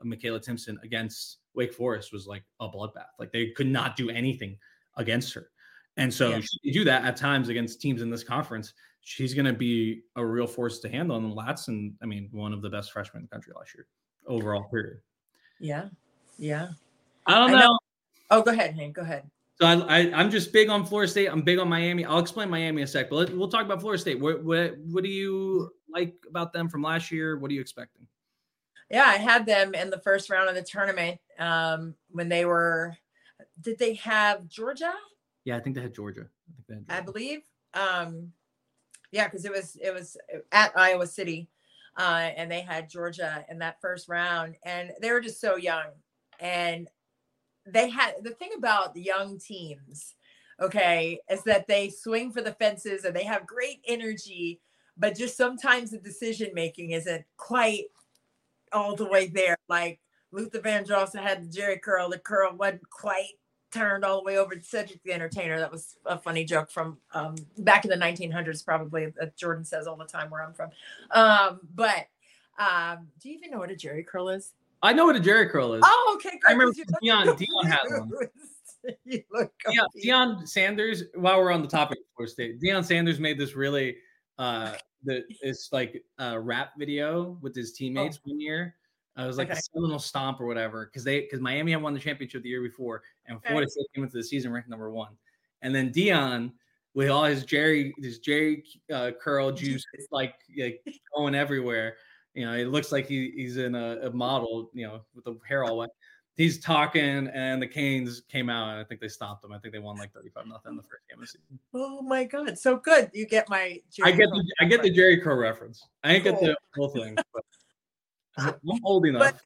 B: Makayla Timpson against Wake Forest was like a bloodbath. Like they could not do anything against her. And so yeah. you do that at times against teams in this conference. She's going to be a real force to handle. And Latson, I mean, one of the best freshmen in the country last year, overall period.
A: Yeah, yeah.
B: I don't I know. know.
A: Oh, go ahead, Hank. Go ahead.
B: So I, I, am just big on Florida State. I'm big on Miami. I'll explain Miami a sec, but let, we'll talk about Florida State. What, what what do you like about them from last year? What are you expecting?
A: Yeah, I had them in the first round of the tournament um, when they were. Did they have Georgia?
B: Yeah, I think they had Georgia. I, think they had
A: Georgia. I believe. Um, yeah, because it was it was at Iowa City, uh, and they had Georgia in that first round, and they were just so young, and they had the thing about the young teams, okay, is that they swing for the fences and they have great energy, but just sometimes the decision making isn't quite all the way there. Like Luther Vandross had the Jheri curl, the curl wasn't quite turned all the way over to Cedric the Entertainer. That was a funny joke from um, back in the 1900s, probably that Jordan says all the time where I'm from. Um, but um, do you even know what a Jheri curl is?
B: I know what a Jheri curl is.
A: Oh, okay. Great.
B: I remember Deion. Deion had one. Deion, Deion Sanders. While we're on the topic of Florida State, Deion Sanders made this really uh the it's like a rap video with his teammates oh. one year. I was like okay. a Seminole stomp or whatever because they because Miami had won the championship the year before, and Florida okay. State came into the season ranked number one. And then Deion with all his Jheri his Jheri uh, curl juice like, like going everywhere. You know, it looks like he, he's in a, a model, you know, with the hair all wet. He's talking, and the Canes came out, and I think they stopped them. I think they won like thirty-five nothing in the first game of the season.
A: Oh my god, so good! You get my.
B: Jheri I get the I get the Jheri Curl reference. I ain't cool. get the whole thing, but I'm old enough.
A: But,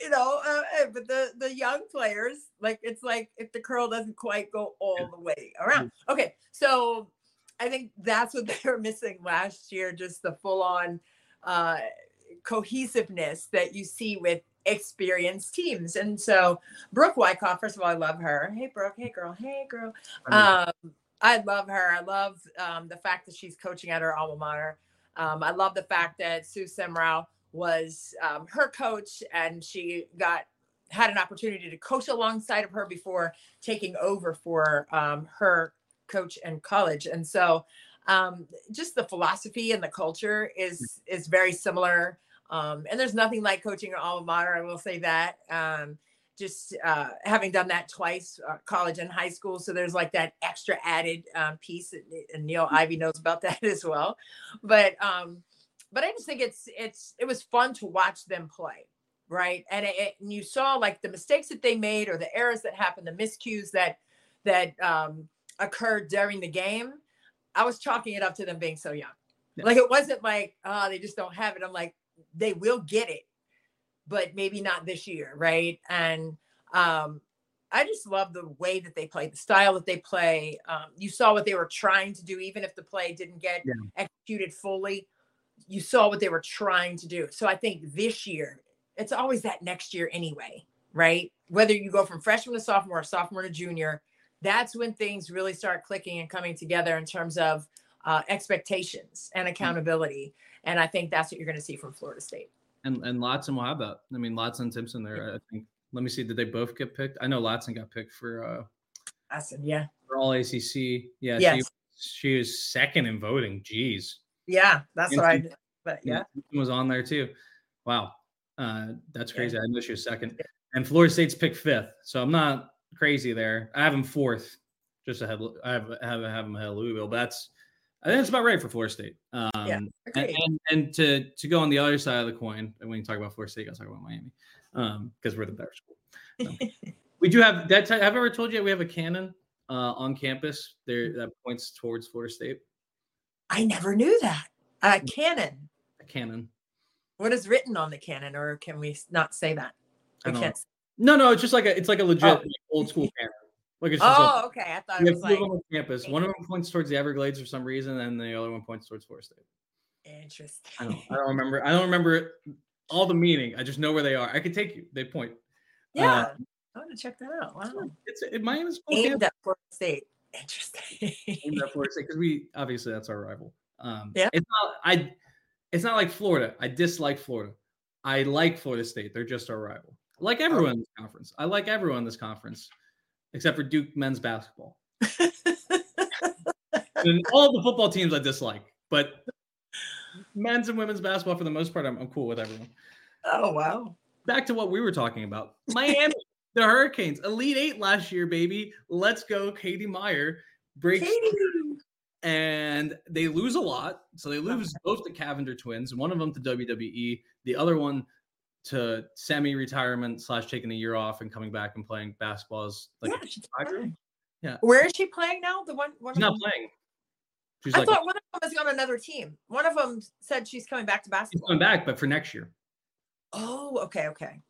A: you know, uh, but the the young players, like it's like if the curl doesn't quite go all the way around. Okay, so I think that's what they were missing last year, just the full on uh, cohesiveness that you see with experienced teams. And so Brooke Wyckoff, first of all, I love her. Hey Brooke, hey girl, hey girl. Um, I love her. I love um, the fact that she's coaching at her alma mater. Um, I love the fact that Sue Semrau was um, her coach and she got had an opportunity to coach alongside of her before taking over for um, her coach in college. And so um, just the philosophy and the culture is is very similar um, and there's nothing like coaching an alma mater. I will say that. Um, just uh, having done that twice, uh, college and high school. So there's like that extra added um, piece, and Niele Ivey knows about that as well. But um, but I just think it's it's it was fun to watch them play, right? And, it, and you saw like the mistakes that they made or the errors that happened, the miscues that that um, occurred during the game. I was chalking it up to them being so young. Like it wasn't like, oh, they just don't have it. I'm like, they will get it, but maybe not this year, right? And um, I just love the way that they play, the style that they play. Um, you saw what they were trying to do, even if the play didn't get yeah. executed fully. You saw what they were trying to do. So I think this year, it's always that next year anyway, right? Whether you go from freshman to sophomore, sophomore to junior, that's when things really start clicking and coming together in terms of uh, expectations and mm. accountability. And I think that's what you're going to see from Florida State.
B: And and Latson will have that. I mean, Latson and Timpson there. I think. Let me see. Did they both get picked? I know Latson got picked for. uh
A: Latson, yeah.
B: For all ACC. Yeah. Yes. She, she was second in voting. Jeez.
A: Yeah, that's and right. But yeah,
B: was on there too. Wow, uh, that's crazy. Yeah. I know she was second, and Florida State's picked fifth. So I'm not crazy there. I have them fourth, just ahead. I have have, have him ahead of Louisville. But that's I think it's about right for Florida State. Um, yeah, and, and, and, to to go on the other side of the coin, and when you talk about Florida State, you gotta talk about Miami because um, we're the better school. we do have that. T- have I ever told you we have a cannon uh, on campus there that points towards Florida State?
A: I never knew that. A cannon.
B: A cannon.
A: What is written on the cannon, or can we not say that?
B: I can't. No, no, it's just like a it's like a legit oh. like, old school cannon.
A: Like it's oh, okay. I thought it was like
B: on campus. One of them points towards the Everglades for some reason, and the other one points towards Florida State.
A: Interesting.
B: I don't, I don't remember. I don't remember all the meaning. I just know where they are. I could take you. They point.
A: Yeah, uh, I want to check that out. Wow.
B: It's it, Miami's
A: aimed at Florida State. Interesting.
B: aimed at Florida State because we obviously that's our rival. Um, yeah. It's not. I. It's not like Florida. I dislike Florida. I like Florida State. They're just our rival. I like everyone in this conference. I like everyone in this conference, except for Duke men's basketball. and all the football teams I dislike, but men's and women's basketball, for the most part, I'm, I'm cool with everyone.
A: Oh wow!
B: Back to what we were talking about. Miami, the Hurricanes, Elite Eight last year, baby. Let's go, Katie Meier breaks
A: Katie.
B: and they lose a lot. So they lose both the Cavinder twins, one of them to WWE, the other one to semi-retirement slash taking a year off and coming back and playing basketball as like
A: yeah, she's.
B: Yeah.
A: Where is she playing now? The one. one
B: she's not
A: them-
B: playing. She's
A: I
B: like
A: thought one of them was on another team. One of them said she's coming back to
B: she's
A: basketball.
B: coming back, but for next year.
A: Oh, okay, okay,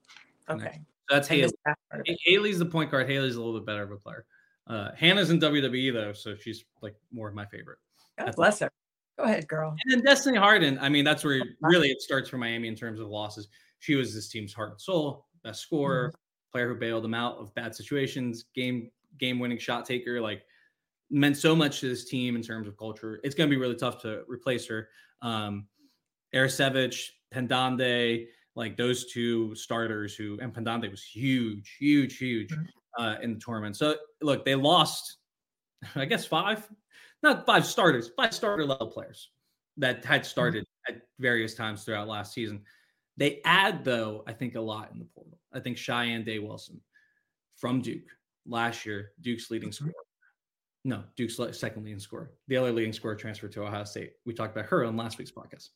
A: okay.
B: So that's Haley.
A: that part of it.
B: Haley's the point guard. Haley's a little bit better of a player. Uh, Hanna's in WWE though, so she's like more of my favorite.
A: God bless her. Go ahead, girl.
B: And then Destiny Harden, I mean, that's where really it starts for Miami in terms of losses. She was this team's heart and soul, best scorer, player who bailed them out of bad situations, game game winning shot taker, like meant so much to this team in terms of culture. It's going to be really tough to replace her. Um, Arasevich, Pendande, like those two starters who, and Pendande was huge, huge, huge
A: Mhm.
B: uh, in the tournament. So look, they lost, I guess five, not five starters, five starter level players that had started at various times throughout last season. They add though, I think a lot in the portal. I think Shayeann Day Wilson from Duke last year, Duke's leading scorer. No, Duke's second leading scorer. The other leading scorer transferred to Ohio State. We talked about her on last week's podcast.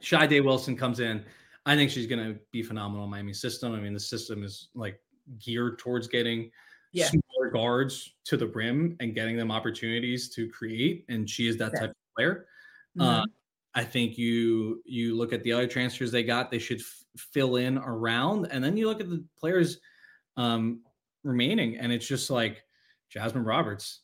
B: Shy Day Wilson comes in. I think she's going to be phenomenal in Miami's system. I mean, the system is like geared towards getting
A: Yeah.
B: smaller guards to the rim and getting them opportunities to create. And she is that
A: Yeah.
B: type of player. Uh, I think you you look at the other transfers they got, they should f- fill in around, and then you look at the players um, remaining, and it's just like Jasmyne Roberts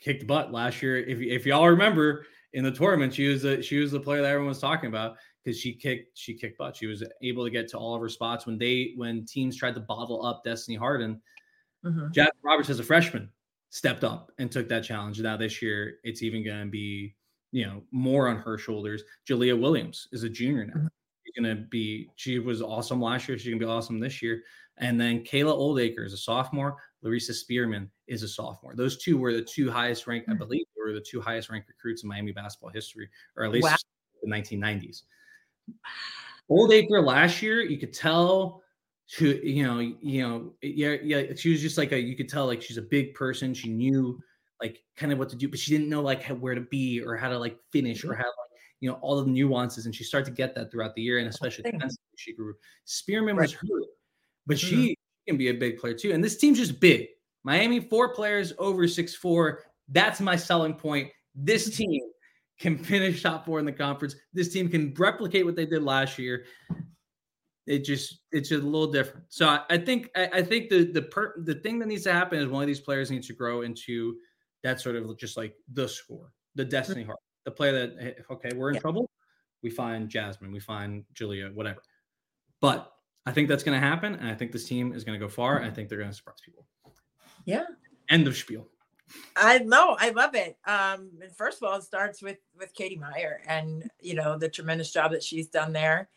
B: kicked butt last year. If if y'all remember in the tournament, she was the she was the player that everyone was talking about because she kicked she kicked butt. She was able to get to all of her spots when they when teams tried to bottle up Destiny Harden.
A: Mhm.
B: Jasmyne Roberts as a freshman stepped up and took that challenge. Now this year, it's even going to be you know more on her shoulders. Ja'Leah Williams is a junior now.
A: Mhm.
B: She's going to be. She was awesome last year. She's going to be awesome this year. And then Kayla Oldacre is a sophomore. Larissa Spearman is a sophomore. Those two were the two highest ranked, I
A: Mhm.
B: believe, were the two highest ranked recruits in Miami basketball history, or at least
A: Wow.
B: the 1990s. Oldacre last year, you could tell she, you know, you know, yeah, yeah, she was just like a, you could tell like she's a big person. She knew like kind of what to do, but she didn't know like how, where to be or how to like finish or how like, you know, all the nuances. And she started to get that throughout the year. And especially defensively, she grew. Spearman
A: Right.
B: was hurt, but
A: Mhm.
B: she can be a big player too. And this team's just big. Miami, four players over six four. That's my selling point. This team can finish top four in the conference. This team can replicate what they did last year. It just it's just a little different. So I, I think I, I think the the per, the thing that needs to happen is one of these players needs to grow into that sort of just like the score, the destiny heart, the player that okay, we're in
A: Yeah.
B: trouble. We find Jasmyne, we find Julia, whatever. But I think that's going to happen, and I think this team is going to go far. I think they're going to surprise people.
A: Yeah.
B: End of spiel.
A: I know, I love it. Um, and first of all, it starts with with Katie Meier and you know the tremendous job that she's done there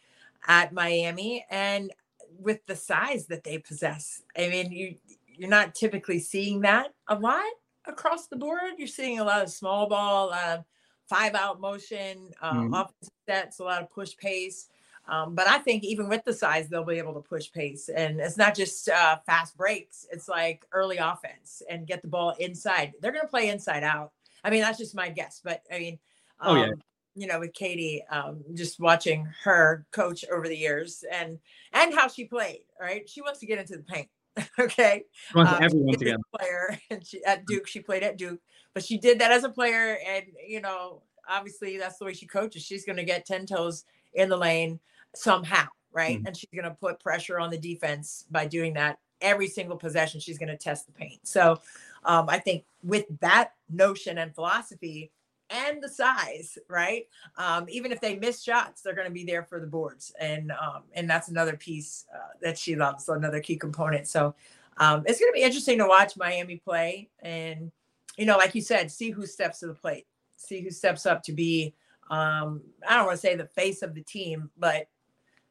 A: at Miami and with the size that they possess. I mean, you you're not typically seeing that a lot across the board. You're seeing a lot of small ball, a lot of five out motion, uh,
B: Mhm.
A: offensive sets, a lot of push pace. Um, but I think even with the size, they'll be able to push pace. And it's not just uh, fast breaks, it's like early offense and get the ball inside. They're going to play inside out. I mean, that's just my guess. But I mean,
B: Oh, yeah.
A: um, you know, with Katie, um, just watching her coach over the years and and how she played, right? She wants to get into the paint. okay.
B: She wants
A: she
B: everyone together.
A: a player and she at Duke, she played at Duke, but she did that as a player. And you know, obviously that's the way she coaches. She's gonna get 10 toes in the lane somehow, right?
B: Mhm.
A: And she's gonna put pressure on the defense by doing that every single possession. She's gonna test the paint. So um, I think with that notion and philosophy and the size, right? Um, even if they miss shots, they're going to be there for the boards, and um, and that's another piece uh, that she loves, another key component. So um, it's going to be interesting to watch Miami play, and you know, like you said, see who steps to the plate, see who steps up to be. Um, I don't want to say the face of the team, but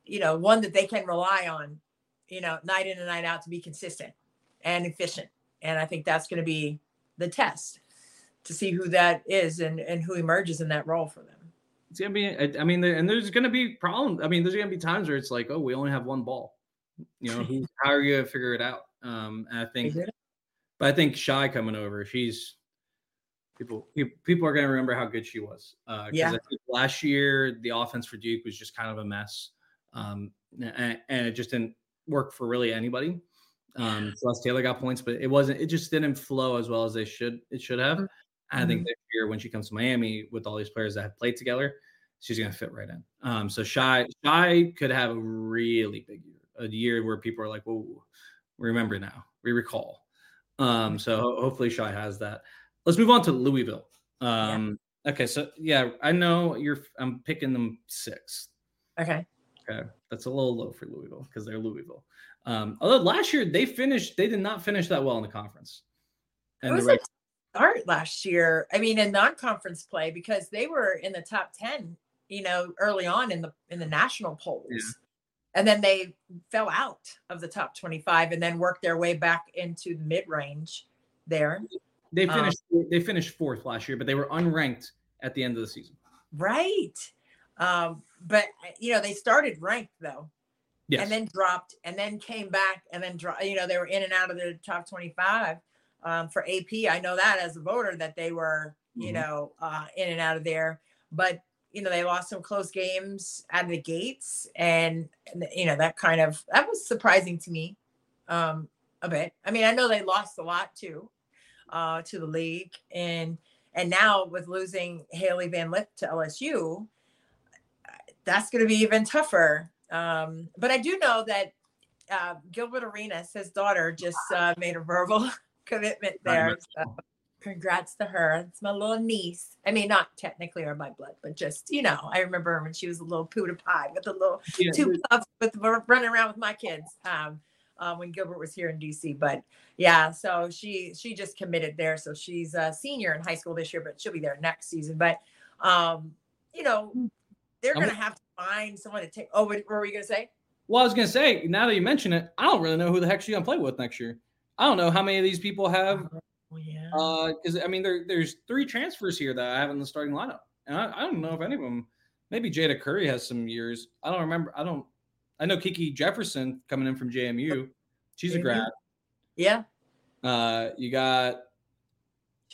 A: you know, one that they can rely on, you know, night in and night out to be consistent and efficient. And I think that's going to be the test to see who that is and, and who emerges in that role for them.
B: It's gonna be. I mean, and there's gonna be problems. I mean, there's gonna be times where it's like, oh, we only have one ball. You know, who, how are you gonna figure it out? Um, and I think, but I think Shy coming over, she's people. People are gonna remember how good she was. Uh, yeah. last year the offense for Duke was just kind of a mess, um, and, and it just didn't work for really anybody. Um, Celeste Taylor got points, but it wasn't. It just didn't flow as well as they should. It should have. Mm-hmm. I think this year when she comes to Miami with all these players that have played together, she's gonna fit right in. Um, so shy shy could have a really big year, a year where people are like, "Whoa, remember now, we recall." Um, so hopefully shy has that. Let's move on to Louisville. Um, yeah. okay, so yeah, I know you're. I'm picking them sixth.
A: Okay.
B: Okay, that's a little low for Louisville because they're Louisville. Um, although last year they finished, they did not finish that well in the conference.
A: And it was the a start last year. I mean, in non-conference play because they were in the top ten, you know, early on in the in the national polls, yeah. and then they fell out of the top twenty-five, and then worked their way back into the mid-range there.
B: They um, finished. Um, they finished fourth last year, but they were unranked at the end of the season.
A: Right. Um, but you know, they started ranked though yes. and then dropped and then came back and then dro- you know they were in and out of the top 25 um, for AP. I know that as a voter that they were you mm-hmm. know uh, in and out of there, but you know they lost some close games out of the gates and, you know that kind of that was surprising to me um, a bit. I mean I know they lost a lot too uh, to the league and and now with losing Hailey Van Lith to LSU, that's going to be even tougher um, but I do know that uh, Gilbert Arenas, his daughter, just uh, made a verbal commitment there. So congrats to her. It's my little niece. I mean, not technically or my blood, but just you know, I remember when she was a little pooter pie with a little yeah. two puffs with running around with my kids. Um, uh, when Gilbert was here in DC, but yeah, so she she just committed there. So she's a senior in high school this year, but she'll be there next season. But um, you know, they're going to have to find someone to take. Oh, what, were you going to say?
B: Well, I was going to say, now that you mention it, I don't really know who the heck she's to play with next year. I don't know how many of these people have. Oh, yeah. Because uh, I mean, there, there's three transfers here that I have in the starting lineup, and I, I don't know if any of them. Maybe Jayda Curry has some years. I don't remember. I don't. I know Kiki Jefferson coming in from JMU. She's JMU. a grad.
A: Yeah.
B: Uh, you got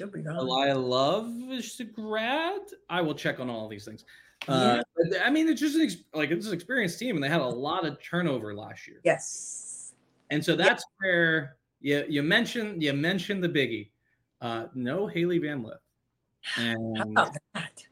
B: Elia Love is a grad. I will check on all these things. Uh, I mean, it's just an ex- like it's an experienced team, and they had a lot of turnover last year.
A: Yes,
B: and so that's yeah. where you you mentioned you mentioned the biggie. Uh, no Hailey Van Lith. And How about that?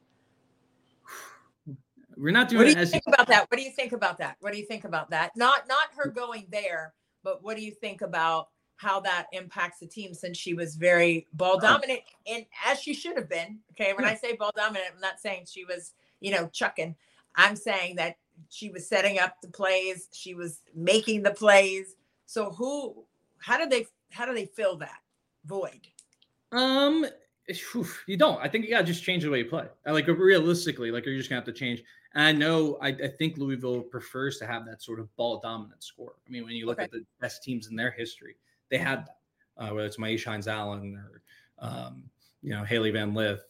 B: We're not doing.
A: What do you think about that? What do you think about that? What do you think about that? Not not her going there, but what do you think about how that impacts the team since she was very ball dominant and as she should have been. Okay, when I say ball dominant, I'm not saying she was you know, chucking. I'm saying that she was setting up the plays, she was making the plays. So who how do they how do they fill that void?
B: Um you don't. I think you gotta just change the way you play. Like realistically, like you're just gonna have to change. And I know I, I think Louisville prefers to have that sort of ball dominant score. I mean, when you look okay. at the best teams in their history, they had that. Uh, whether it's Myisha Hines-Allen or um, you know Hailey Van Lith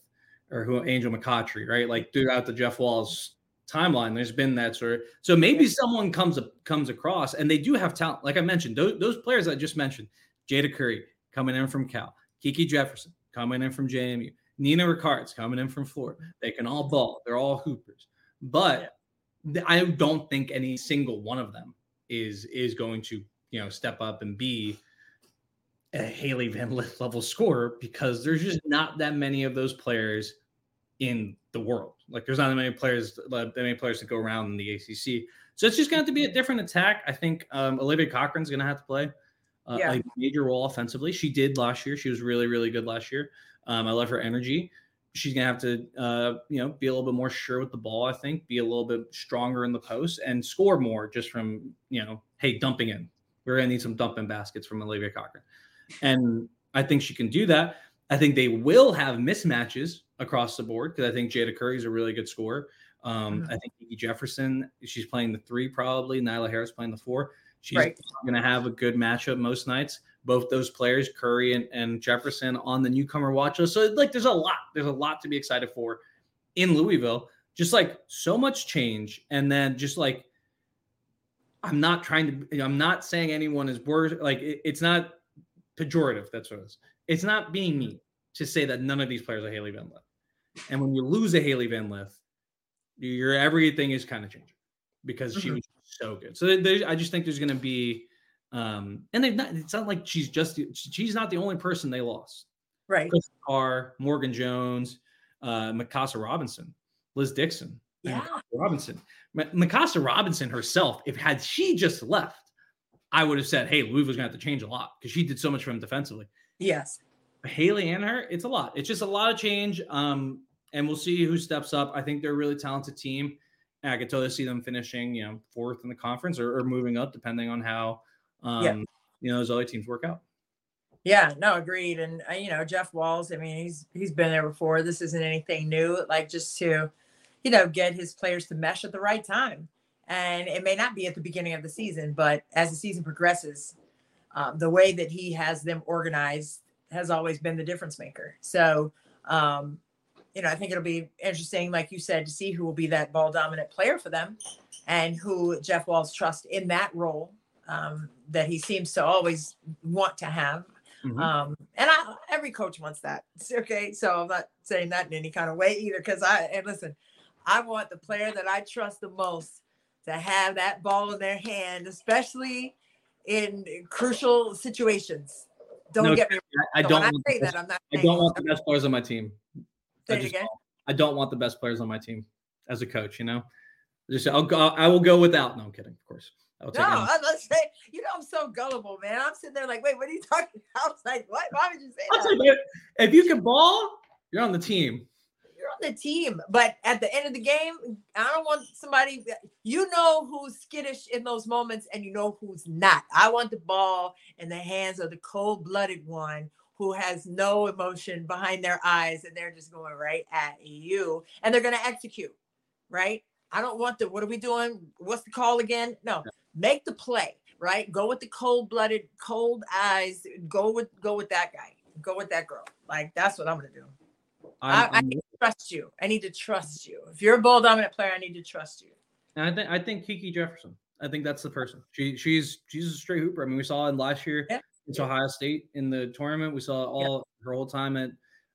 B: or who Angel McCoughtry, right? Like throughout the Jeff Walz timeline, there's been that sort of. So maybe someone comes up, comes across, and they do have talent. Like I mentioned, those, those players I just mentioned, Jayda Curry coming in from Cal, Kiki Jefferson coming in from JMU, Nina Rickards coming in from Florida. They can all ball. They're all hoopers, but I don't think any single one of them is is going to you know step up and be a Hailey Van Lith level scorer because there's just not that many of those players in the world. Like there's not that many players that many players that go around in the ACC. So it's just going to, to be a different attack. I think um, Olivia Cochran's going to have to play uh, yeah. a major role offensively. She did last year. She was really really good last year. Um, I love her energy. She's gonna have to, uh, you know, be a little bit more sure with the ball. I think, be a little bit stronger in the post and score more just from, you know, hey, dumping in. We're gonna need some dumping baskets from Olivia Cochran. And I think she can do that. I think they will have mismatches across the board because I think Jayda Curry is a really good scorer. Um,
A: Mhm.
B: I think Kiki Jefferson, she's playing the three probably. Nyla Harris playing the four. She's
A: Right.
B: going to have a good matchup most nights. Both those players, Curry and, and Jefferson, on the newcomer watch list. So like, there's a lot. There's a lot to be excited for in Louisville. Just like so much change, and then just like I'm not trying to. I'm not saying anyone is worse. Like it- it's not pejorative. That's what it is. It's not being mean to say that none of these players are Hailey Van Lith. And when you lose a Hailey Van Lith, your everything is kind of changing because she
A: Mhm.
B: was so good. So there, I just think there's going to be, um, and they've not. It's not like she's just. She's not the only person they lost.
A: Right.
B: Chris Carr, Morgan Jones, uh, Mykasa Robinson, Liz Dixon,
A: Yeah.
B: Robinson. Mykasa Robinson herself, if had she just left, I would have said, "Hey, Louisville's gonna have to change a lot because she did so much for him defensively."
A: Yes.
B: Hailey and her, it's a lot. It's just a lot of change. Um, and we'll see who steps up. I think they're a really talented team. And I could totally see them finishing, you know, fourth in the conference or, or moving up, depending on how, um,
A: Yeah.
B: you know, those other teams work out.
A: Yeah, no, agreed. And uh, you know, Jeff Walz, I mean, he's he's been there before. This isn't anything new. Like just to, you know, get his players to mesh at the right time. And it may not be at the beginning of the season, but as the season progresses, um, the way that he has them organized has always been the difference maker. So, um, you know, I think it'll be interesting, like you said, to see who will be that ball dominant player for them, and who Jeff Walz trusts in that role um, that he seems to always want to have.
B: Mhm.
A: Um, and I, every coach wants that. Okay. So I'm not saying that in any kind of way either. Cause I, and listen, I want the player that I trust the most to have that ball in their hand, especially in crucial situations. Don't
B: No,
A: get me
B: I, I
A: wrong.
B: don't.
A: I say that, I'm not
B: I don't want the best players on my team. I
A: say it
B: just
A: again.
B: don't. I don't want the best players on my team as a coach. You know, just I'll go. I will go without. No, I'm kidding. Of course, I'll
A: No. I'm not saying, you know, I'm so gullible, man. I'm sitting there like, wait, what are you talking about? I was like, what? Why would you say
B: I'll
A: that?
B: it. If you can ball, you're on the team.
A: you're on the team, but at the end of the game, I don't want somebody. You know who's skittish in those moments, and you know who's not. I want the ball in the hands of the cold-blooded one who has no emotion behind their eyes, and they're just going right at you, and they're going to execute. Right? I don't want the. What are we doing? What's the call again? No, make the play. Right? Go with the cold-blooded, cold eyes. Go with go with that guy. Go with that girl. Like that's what I'm going to do. I,
B: I'm,
A: I need to trust you. I need to trust you. If you're a ball dominant player, I need to trust you.
B: and I think I think Kiki Jefferson. I think that's the person. She she's she's a straight hooper. I mean, we saw it last year
A: Yeah.
B: It's Ohio State in the tournament. We saw all her whole time at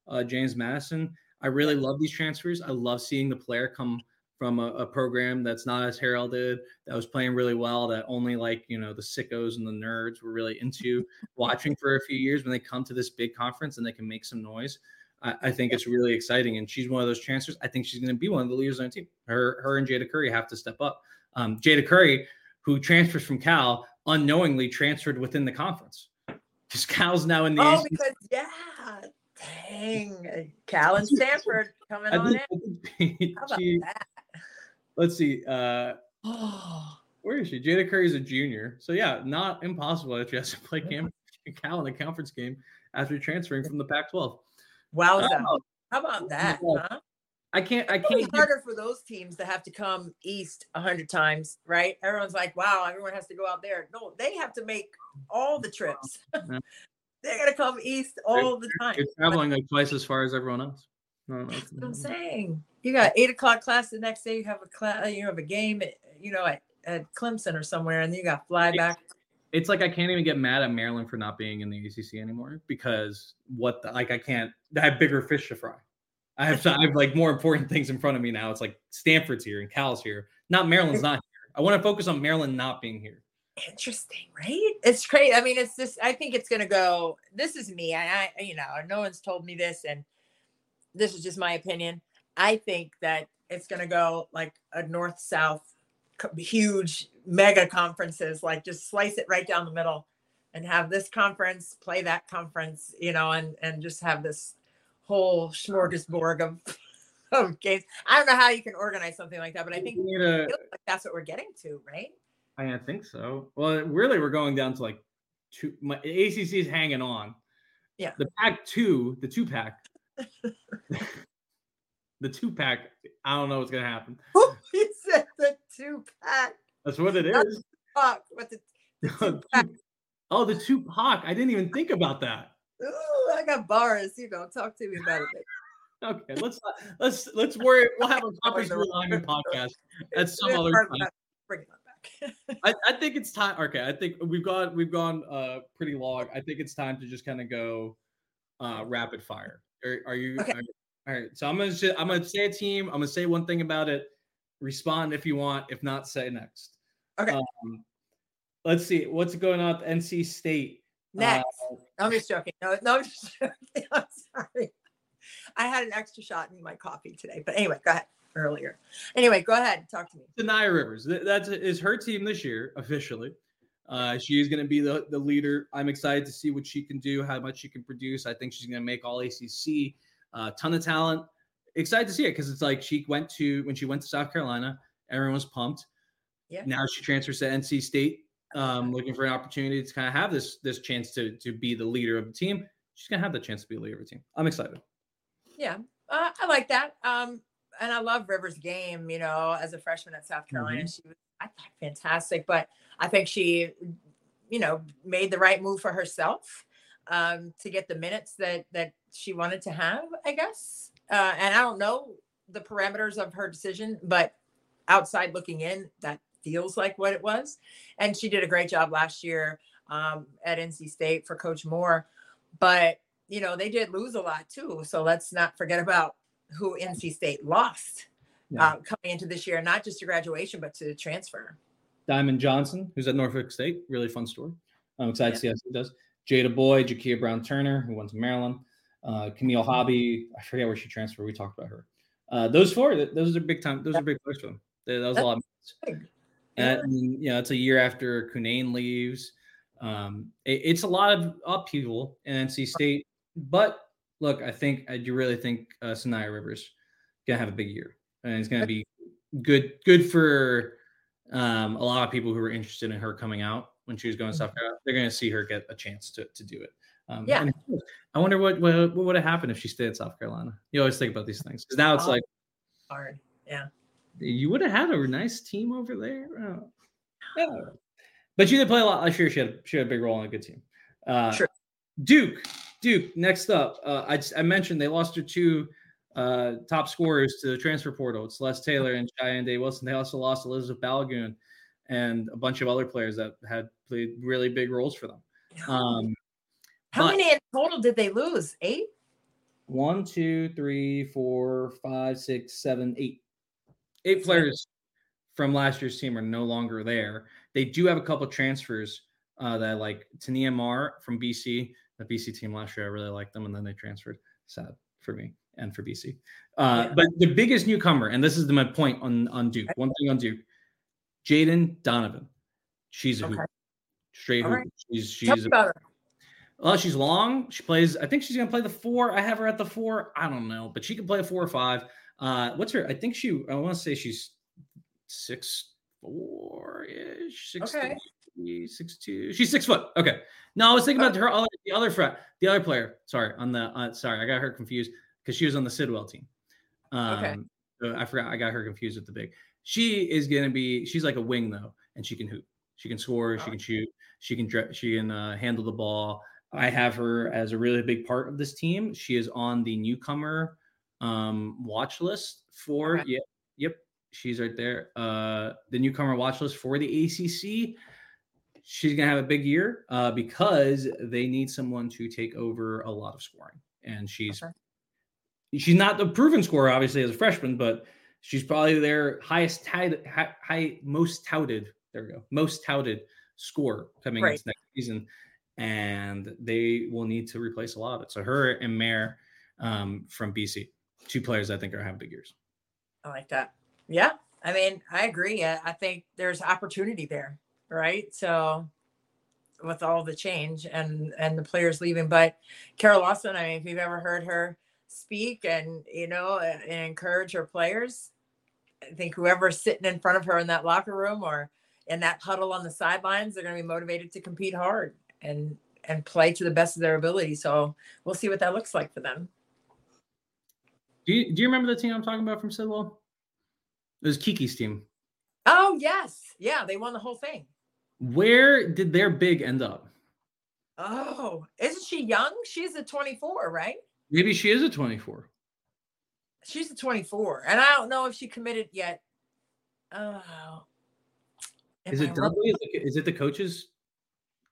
B: uh, James Madison. I really love these transfers. I love seeing the player come from a, a program that's not as heralded, that was playing really well, that only like you know the sickos and the nerds were really into watching for a few years. When they come to this big conference and they can make some noise, I, I think it's really exciting. And she's one of those transfers. I think she's going to be one of the leaders on the team. Her her and Jayda Curry have to step up. Um, Jayda Curry, who transfers from Cal, unknowingly transferred within the conference. Because Cal's now in the
A: Oh, because yeah, dang, Cal and Stanford coming on in. How about
B: she-
A: that?
B: let's see. Uh,
A: Oh,
B: where is she? Jayda Curry's a junior. So yeah, not impossible that she has to play Cam Cal in a conference game after transferring from the Pac-12.
A: Wow,
B: Oh,
A: How about that? Huh?
B: I can't. I
A: It's
B: can't. Give,
A: harder for those teams to have to come east a hundred times, right? Everyone's like, "Wow, everyone has to go out there." No, they have to make all the trips.
B: Yeah.
A: They're gonna come east all the time.
B: you're traveling like twice as far as everyone else. No,
A: That's
B: that's-
A: what I'm saying. You got eight o'clock class the next day. You have a class. You have a game. At, you know, at, at Clemson or somewhere, and then you got fly back.
B: it's like I can't even get mad at Maryland for not being in the ACC anymore because what the, like I can't I have bigger fish to fry. I have I have like more important things in front of me now. It's like Stanford's here and Cal's here. Not Maryland's not here. I want to focus on Maryland not being here.
A: Interesting, right? It's crazy. I mean, it's just. I think it's gonna go. This is me. I, I, you know, no one's told me this, and this is just my opinion. I think that it's gonna go like a north-south, huge mega conferences. Like just slice it right down the middle, and have this conference play that conference. You know, and and just have this whole smorgasbord of of games. I don't know how you can organize something like that, but I think
B: a-
A: like that's what we're getting to, right?
B: I think so. Well, really, we're going down to like two. My ACC is hanging on.
A: Yeah.
B: The pack two, the two pack. The two pack. I don't know what's gonna happen.
A: Oh, you said the two pack.
B: That's what it is.
A: Fuck. What the, the
B: oh, the two pack. I didn't even think about that.
A: Ooh, I got bars. You know, talk to me about it.
B: Okay, let's let's let's worry. We'll have a conference alignment podcast at some other time.
A: Bring it back.
B: I, I think it's time. Okay, I think we've got we've gone uh pretty long. I think it's time to just kind of go uh rapid fire. Are, are you?
A: Okay.
B: are- all right. So I'm gonna say, I'm gonna say a team. I'm gonna say one thing about it. Respond if you want. If not, say next.
A: Okay.
B: Um, let's see what's going on at NC State.
A: Next.
B: Uh,
A: I'm just joking. No, no, I'm just joking. I'm sorry. I had an extra shot in my coffee today. But anyway, go ahead. Earlier. Anyway, go ahead. Talk to me.
B: Denaya Rivers. That's is her team this year officially. Uh, she is going to be the, the leader. I'm excited to see what she can do, how much she can produce. I think she's going to make all ACC. A ton of talent. Excited to see it because it's like she went to when she went to South Carolina, everyone was pumped.
A: Yeah.
B: Now she transfers to NC State, um, looking for an opportunity to kind of have this this chance to to be the leader of the team. She's gonna have the chance to be the leader of the team. I'm excited.
A: Yeah, uh, I like that. Um, and I love Rivers' game. You know, as a freshman at South Carolina, she was I thought fantastic. But I think she, you know, made the right move for herself um, to get the minutes that that she wanted to have. I guess. Uh, and I don't know the parameters of her decision, but outside looking in, that feels like what it was. And she did a great job last year um, at NC State for Coach Moore. But you know, they did lose a lot too. So let's not forget about who NC State lost
B: Yeah.
A: uh, coming into this year, not just to graduation, but to transfer.
B: Diamond Johnson, who's at Norfolk State, really fun story. I'm excited to see how he does. Jada Boyd, Jakia Brown Turner, who went to Maryland. Uh, Camille Hobby, I forget where she transferred. We talked about her. Uh, those four, those are big time. Those are big players for them. That was a lot. Of
A: Big.
B: and you know, it's a year after Cunane leaves. Um, it- it's a lot of upheaval in NC State. But look, I think I do really think uh, Saniya Rivers gonna have a big year, and it's gonna be good. Good for um, a lot of people who are interested in her coming out when she was going to South Carolina. They're gonna see her get a chance to to do it. Um,
A: Yeah.
B: I wonder what what, what would have happened if she stayed at South Carolina. You always think about these things because now it's
A: Oh.
B: like
A: Hard. Yeah.
B: You would have had a nice team over there. Oh. But she did play a lot last year. She had she had a big role on a good team. Uh,
A: Sure.
B: Duke, Duke. Next up, uh, I just, I mentioned they lost their two uh, top scorers to the transfer portal. Celeste Taylor and Shayeann Day Wilson. They also lost Elizabeth Balogun and a bunch of other players that had played really big roles for them. Um,
A: How
B: but-
A: many in total did they lose? Eight?
B: one, two, three, four, five, six, seven, eight. Eight players from last year's team are no longer there. They do have a couple transfers uh, that I like Taina Mair from BC. The BC team last year, I really liked them, and then they transferred. Sad for me and for BC. Uh,
A: Yeah.
B: But the biggest newcomer, and this is the, my point on on Duke. One thing on Duke, Jadyn Donovan. She's a
A: Okay.
B: hooper. Straight
A: All
B: hooper.
A: right.
B: She's she's a
A: about her.
B: well, she's long. She plays. I think she's gonna play the four. I have her at the four. I don't know, but she can play a four or five. Uh, what's her? I think she. I want to say she's six four ish. Six
A: Okay.
B: three, six two. She's six foot. Okay. No, I was thinking about her. Other, the other front, the other player. Sorry, on the. Uh, sorry, I got her confused because she was on the Sidwell team. Um,
A: Okay.
B: so I forgot. I got her confused with the big. She is gonna be. She's like a wing though, and she can hoop. She can score. She
A: Oh.
B: can shoot. She can. She can uh, handle the ball. I have her as a really big part of this team. She is on the newcomer um, watch list for.
A: Okay.
B: Yep. Yep. She's right there. Uh, the newcomer watch list for the ACC. She's gonna have a big year uh, because they need someone to take over a lot of scoring, and she's
A: Okay.
B: she's not the proven scorer, obviously, as a freshman, but she's probably their highest touted, high, high most touted. There we go, most touted score coming
A: Right.
B: into next season, and they will need to replace a lot of it. So her and Mair um, from BC, two players I think are having big years.
A: I like that. Yeah. I mean, I agree. I, I think there's opportunity there, right? So with all the change and and the players leaving, but Kara Lawson, I mean, if you've ever heard her speak and you know and encourage her players, I think whoever's sitting in front of her in that locker room or in that huddle on the sidelines, they're going to be motivated to compete hard and and play to the best of their ability. So we'll see what that looks like for them.
B: Do you, do you remember the team I'm talking about from Sidwell? It was Kiki's team.
A: Oh yes, yeah, they won the whole thing.
B: Where did their big end up?
A: Oh, isn't she young? She's a 24, right?
B: Maybe she is a 24.
A: She's a 24, and I don't know if she committed yet. Oh, am
B: Is it? Dudley? Is it, is it the coaches?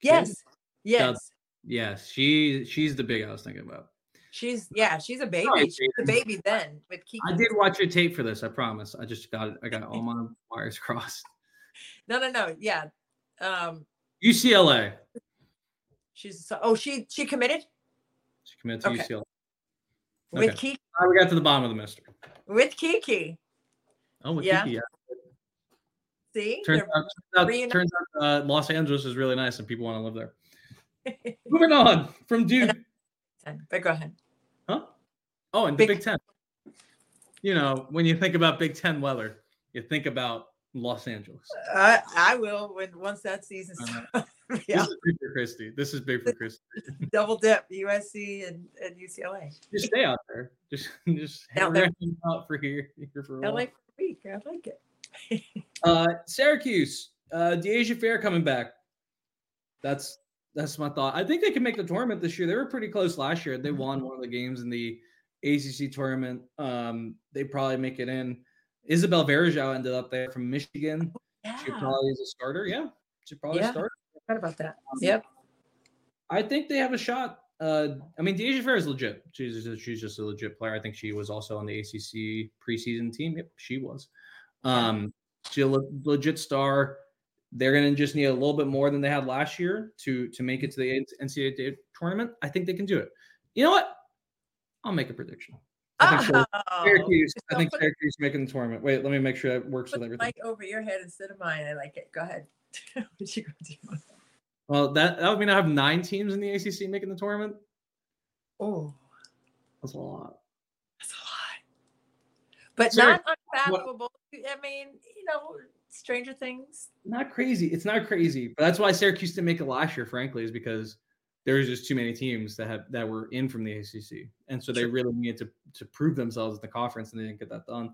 A: Yes, yes.
B: Yes, she she's the big I was thinking about.
A: She's yeah, she's a baby.
B: Sorry,
A: She's a baby then with Kiki.
B: I did watch your tape for this. I promise. I just got it. I got all my wires crossed.
A: No, no, no. Yeah. Um,
B: UCLA.
A: she's so, oh she she committed
B: She committed to
A: Okay.
B: UCLA.
A: with
B: Okay.
A: Kiki
B: All right, we got to the bottom of the mystery.
A: with Kiki.
B: Oh, with
A: Yeah.
B: Kiki, yeah.
A: See,
B: Turns out, turns out, turns out uh, Los Angeles is really nice and people want to live there. Moving on from Duke.
A: But go ahead.
B: Huh? Oh, and the
A: Big-
B: Big Ten. You know, when you think about Big Ten weather, you think about Los Angeles.
A: I I will when once that season
B: Uh,
A: starts. yeah,
B: This is big for Christy. This is big for Christy.
A: double dip USC and, and UCLA.
B: Just stay out there. Just just hang
A: Out there.
B: out for here, here for a
A: LA
B: while.
A: for a week. I like it.
B: Uh, Syracuse, uh, Dyaisha Fair coming back. That's that's my thought. I think they can make the tournament this year. They were pretty close last year. They won one of the games in the ACC tournament. Um, they probably make it in. Izabel Varejão ended up there from Michigan.
A: Yeah.
B: She probably is a starter. Yeah, she probably
A: Yeah. forgot about that.
B: Um,
A: Yep.
B: I think they have a shot. Uh, I mean, Dyaisha Fair is legit. She's just, she's just a legit player. I think she was also on the ACC preseason team. Yep, she was. Um, she's a le- legit star. They're going to just need a little bit more than they had last year to to make it to the NCAA tournament. I think they can do it. You know what? I'll make a prediction. I think
A: Oh,
B: Syracuse. I think Syracuse making the tournament. Wait, let me make sure that works with everything.
A: mic over your head instead of mine. I like it. Go ahead. what you gonna do?
B: Well, that that would mean I have nine teams in the ACC making the tournament.
A: Oh,
B: That's a lot.
A: that's a lot. But
B: Sarah,
A: not unfathomable. I mean, you know, Stranger Things.
B: not crazy. It's not crazy, but that's why Syracuse didn't make it last year. Frankly, is because there's just too many teams that have that were in from the ACC, and so they
A: Sure.
B: really needed to to prove themselves in the conference, and they didn't get that done.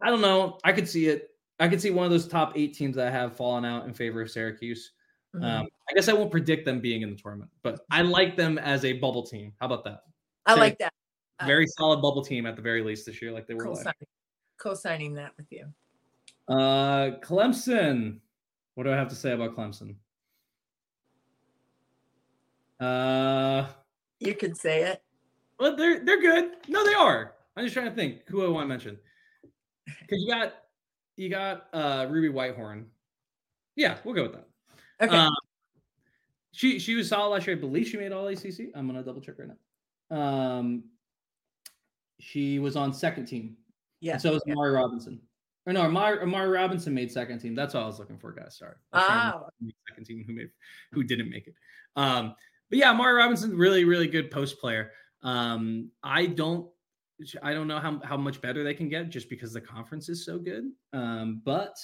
B: I don't know. I could see it. I could see one of those top eight teams that have fallen out in favor of Syracuse.
A: Mm-hmm.
B: Um, I guess I won't predict them being in the tournament, but I like them as a bubble team. How about that?
A: I like that. Uh,
B: Very solid bubble team at the very least this year, like they were.
A: Co-signing, co-signing that with you.
B: Uh, Clemson. What do I have to say about Clemson? Uh,
A: You can say it.
B: well, they're they're good. No, they are. I'm just trying to think who I want to mention because you got you got uh Ruby Whitehorn. Yeah, we'll go with that.
A: Okay.
B: Um, she she was solid last year. I believe she made all ACC. I'm gonna double check right now. Um, she was on second team.
A: yeah.
B: And so was
A: yeah.
B: Amari Robinson. Or no, Amari, Amari Robinson made second team. That's what I was looking for, guys. Sorry. I was trying to
A: Oh.
B: second team who made who didn't make it. Um, but yeah, Amari Robinson, really, really good post player. Um, I don't I don't know how, how much better they can get just because the conference is so good. Um, but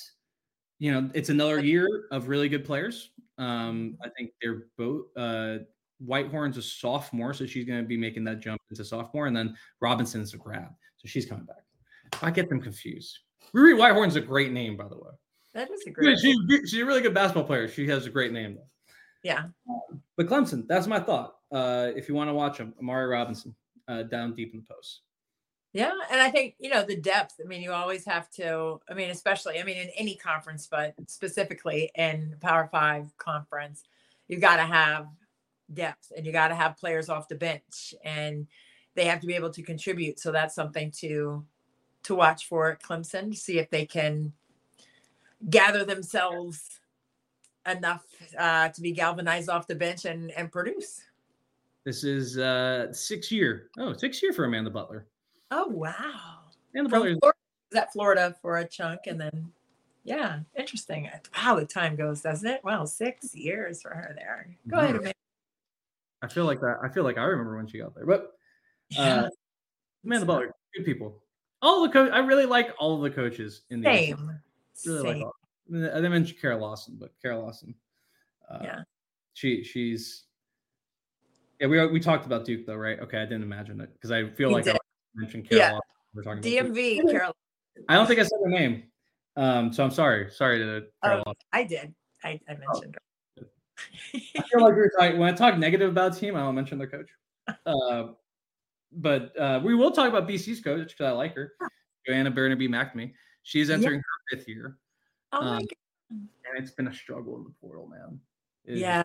B: you know, it's another year of really good players. Um, I think they're both uh Whitehorn's a sophomore, so she's going to be making that jump into sophomore, and then Robinson's a grad, so she's coming back. I get them confused. Ruby Whitehorn's a great name, by the way.
A: That is a great.
B: She's, she's a really good basketball player. She has a great name, though.
A: Yeah.
B: But Clemson, that's my thought. Uh, if you want to watch them, Amari Robinson uh, down deep in the post.
A: Yeah, and I think you know the depth. I mean, you always have to. I mean, especially. I mean, in any conference, but specifically in Power Five conference, you've got to have depth, and you got to have players off the bench, and they have to be able to contribute. So that's something to to watch for at Clemson. to See if they can gather themselves enough uh, to be galvanized off the bench and and produce.
B: This is uh, six year. Oh, six year for Amanda Butler.
A: Oh wow!
B: Amanda
A: From
B: Butler.
A: Florida, was at Florida for a chunk, and then yeah, interesting. How the time goes, doesn't it? Wow, six years for her there. Go ahead. Amanda.
B: I feel like that. I feel like I remember when she got there. But
A: Yeah,
B: uh, Amanda Butler, good people. All the coach. I really like all of the coaches in the
A: same,
B: really like
A: same.
B: all. I mean, I didn't mention Kara Lawson, but Kara Lawson. Uh,
A: Yeah.
B: She she's. Yeah, we we talked about Duke though, right? Okay, I didn't imagine it because I feel
A: You
B: like I mentioned Kara
A: Yeah.
B: Lawson. we're talking about
A: DMV,
B: about.
A: Carolina.
B: I don't think I said her name. Um, so I'm sorry. Sorry to Carolina.
A: Oh, I did. I, I mentioned her.
B: I feel like we were talking when I talk negative about a team, I don't mention their coach. Uh, but uh, we will talk about BC's coach because I like her, Joanna Bernabei-McNamee. She's entering her fifth year,
A: oh my
B: Um,
A: god.
B: and it's been a struggle in the portal, man. It
A: Yeah.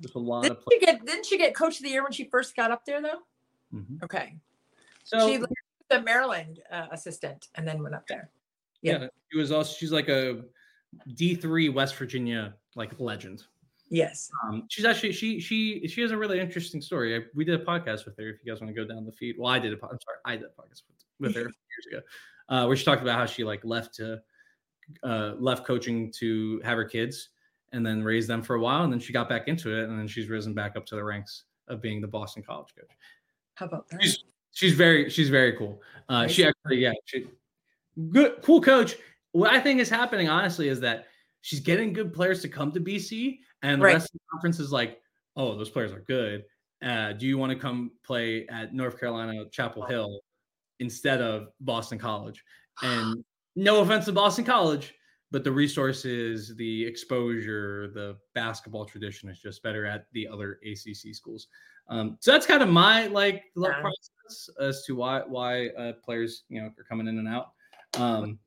B: just a lot
A: Didn't
B: of
A: she get didn't she get coach of the year when she first got up there though?
B: Mhm.
A: Okay.
B: So
A: she was the Maryland uh, assistant and then went up there.
B: yeah.
A: yeah.
B: she was also she's like a D three West Virginia like legend.
A: Yes.
B: Um, she's actually she she she has a really interesting story. I, we did a podcast with her. If you guys want to go down the feed, well, I did a I'm sorry, I did a podcast with, with her a few years ago, uh, where she talked about how she like left to uh, left coaching to have her kids and then raise them for a while, and then she got back into it, and then she's risen back up to the ranks of being the Boston College coach.
A: How about that?
B: She's she's very she's very cool. Uh, she actually yeah she good cool coach. What I think is happening honestly is that she's getting good players to come to BC, and the
A: Right.
B: rest of the conference is like, oh, those players are good. Uh, do you want to come play at North Carolina Chapel Hill instead of Boston College? And no offense to Boston College, but the resources, the exposure, the basketball tradition is just better at the other ACC schools. Um, so that's kind of my like
A: Yeah.
B: process as to why why uh, players you know are coming in and out. Um,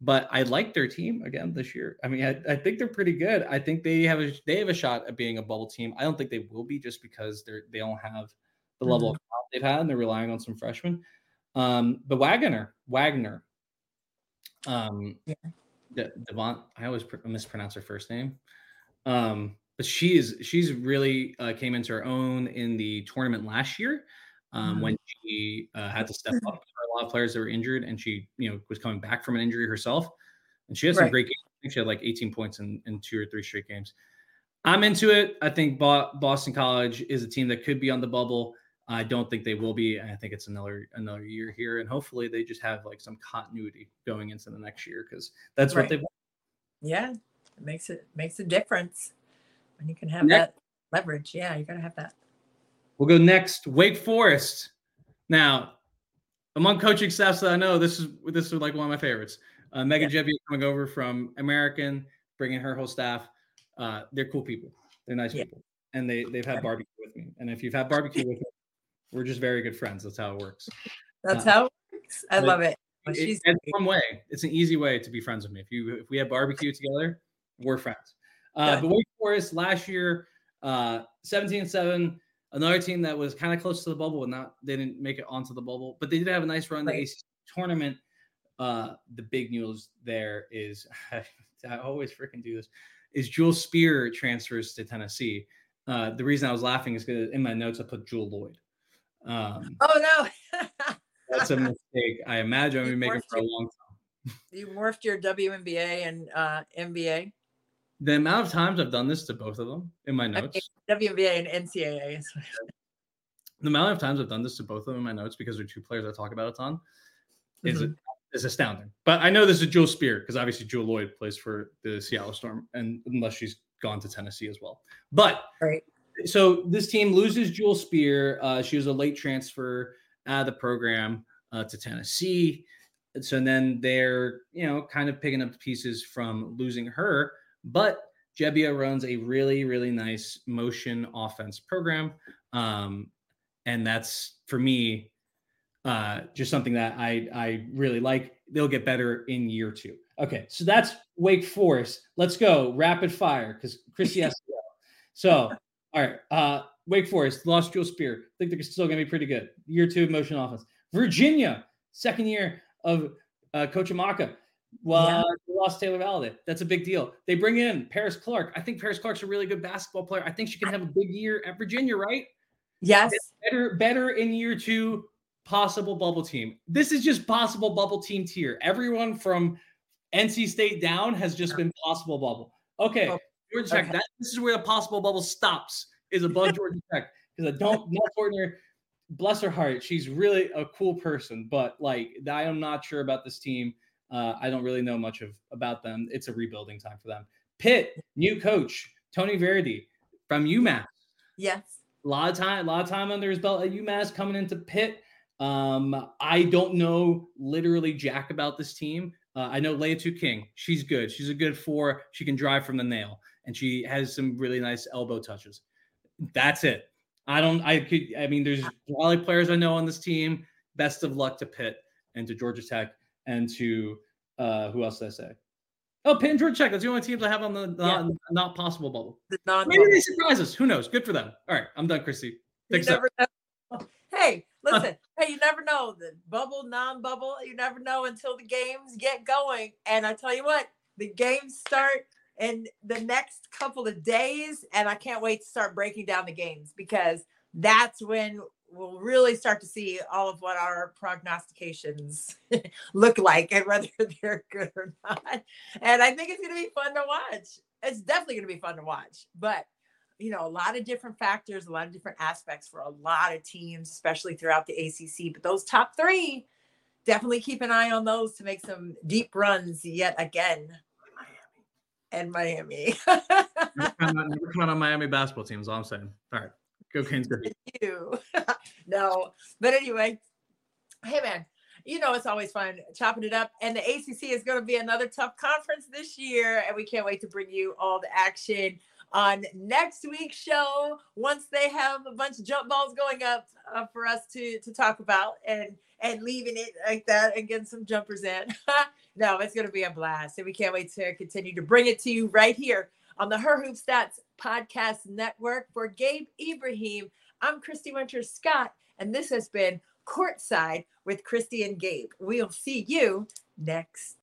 B: but I like their team again this year. I mean, I, I think they're pretty good. I think they have a they have a shot at being a bubble team. I don't think they will be just because they're they don't have the level of they've had and they're relying on some freshmen. Um, but Waggoner, Waggoner, um,
A: Yeah.
B: De- Devon, I always pr- mispronounce her first name. Um, but she is she's really uh, came into her own in the tournament last year um, when she uh, had to step up. There were a lot of players that were injured, and she you know was coming back from an injury herself, and she had some
A: Right.
B: great games. I think she had like 18 points in, in two or three straight games. I'm into it. I think Bo- Boston College is a team that could be on the bubble. I don't think they will be. I think it's another another year here, and hopefully they just have like some continuity going into the next year because that's
A: Right.
B: what they want.
A: Yeah. It makes it makes a difference when you can have
B: Next-
A: that leverage. Yeah, you gotta have that.
B: We'll go next. Wake Forest. Now, among coaching staffs that I know, this is this is like one of my favorites. Uh, Megan Gebbia coming over from American, bringing her whole staff. Uh, they're cool people. They're nice
A: Yeah.
B: people, and they they've had barbecue with me. And if you've had barbecue with me, we're just very good friends. That's how it works.
A: That's
B: Uh,
A: how it works. I love it. Well, she's
B: it's one way. It's an easy way to be friends with me. If you if we have barbecue together, we're friends. Uh,
A: Good.
B: but Wake Forest last year, uh, 17 and 7, another team that was kind of close to the bubble and not they didn't make it onto the bubble, but they did have a nice run in the ACC tournament. Uh, the big news there is I always freaking do this is Jewel Spear transfers to Tennessee. Uh, the reason I was laughing is because in my notes I put Jewell Loyd. Um,
A: oh no.
B: that's a mistake. I imagine I'm
A: You
B: gonna making for a long time.
A: you morphed your WNBA and uh, MBA.
B: The amount of times I've done this to both of them in my notes,
A: WNBA and NCAA.
B: the amount of times I've done this to both of them in my notes because they're two players I talk about a ton is
A: Mhm.
B: is astounding. But I know this is Jewel Spear because obviously Jewell Loyd plays for the Seattle Storm, and unless she's gone to Tennessee as well. But
A: Right.
B: so this team loses Jewel Spear. Uh, she was a late transfer out of the program uh, to Tennessee. So then they're, you know, kind of picking up the pieces from losing her. But Gebbia runs a really, really nice motion offense program. Um, and that's for me uh, just something that I, I really like. They'll get better in year two. Okay, so that's Wake Forest. Let's go rapid fire because Chris go. So, all right, uh, Wake Forest lost Jewel Spear. I think they're still going to be pretty good. Year two motion offense. Virginia, second year of uh, Coach Amaka. Well,
A: Yeah.
B: they lost Taylor Valladay. That's a big deal. They bring in Paris Clark. I think Paris Clark's a really good basketball player. I think she can have a big year at Virginia, right?
A: Yes.
B: Better, better in year two, possible bubble team. This is just possible bubble team tier. Everyone from NC State down has just been possible bubble. Okay,
A: Oh,
B: Georgia Tech.
A: okay.
B: That, this is where the possible bubble stops. Is above Georgia Tech because I don't. Fortner, bless her heart, she's really a cool person. But like, I am not sure about this team. Uh, I don't really know much of about them. It's a rebuilding time for them. Pitt, new coach Tony Verdi from UMass
A: Yes.
B: a lot of time, a lot of time under his belt at UMass coming into Pitt. Um, I don't know literally jack about this team. Uh, I know Liatu King. She's good. She's a good four. She can drive from the nail, and she has some really nice elbow touches. That's it. I don't. I could. I mean, there's volley players I know on this team. Best of luck to Pitt and to Georgia Tech and to uh, who else did I say? Oh, Georgia Tech. That's the only teams I have on the not, yeah. not possible bubble. The Maybe they surprise us. Who knows? Good for them. All right, I'm done, Christy. Thanks.
A: Hey, listen. hey, you never know the bubble, non-bubble. You never know until the games get going. And I tell you what, the games start in the next couple of days, and I can't wait to start breaking down the games because that's when we'll really start to see all of what our prognostications look like and whether they're good or not. And I think it's going to be fun to watch. It's definitely going to be fun to watch, but you know, a lot of different factors, a lot of different aspects for a lot of teams, especially throughout the ACC. But those top three, definitely keep an eye on those to make some deep runs yet again. Miami and Miami.
B: never, count on, Miami basketball teams. All I'm saying. All right. Go Canes. Go.
A: You. no, but anyway, hey man, you know it's always fun chopping it up, and the ACC is going to be another tough conference this year, and we can't wait to bring you all the action on next week's show once they have a bunch of jump balls going up uh, for us to to talk about and and leaving it like that and getting some jumpers in. no, it's going to be a blast, and we can't wait to continue to bring it to you right here on the Her Hoop Stats Podcast Network. For Gabe Ibrahim, I'm Christy Winter Scott, and this has been Courtside with Christy and Gabe. We'll see you next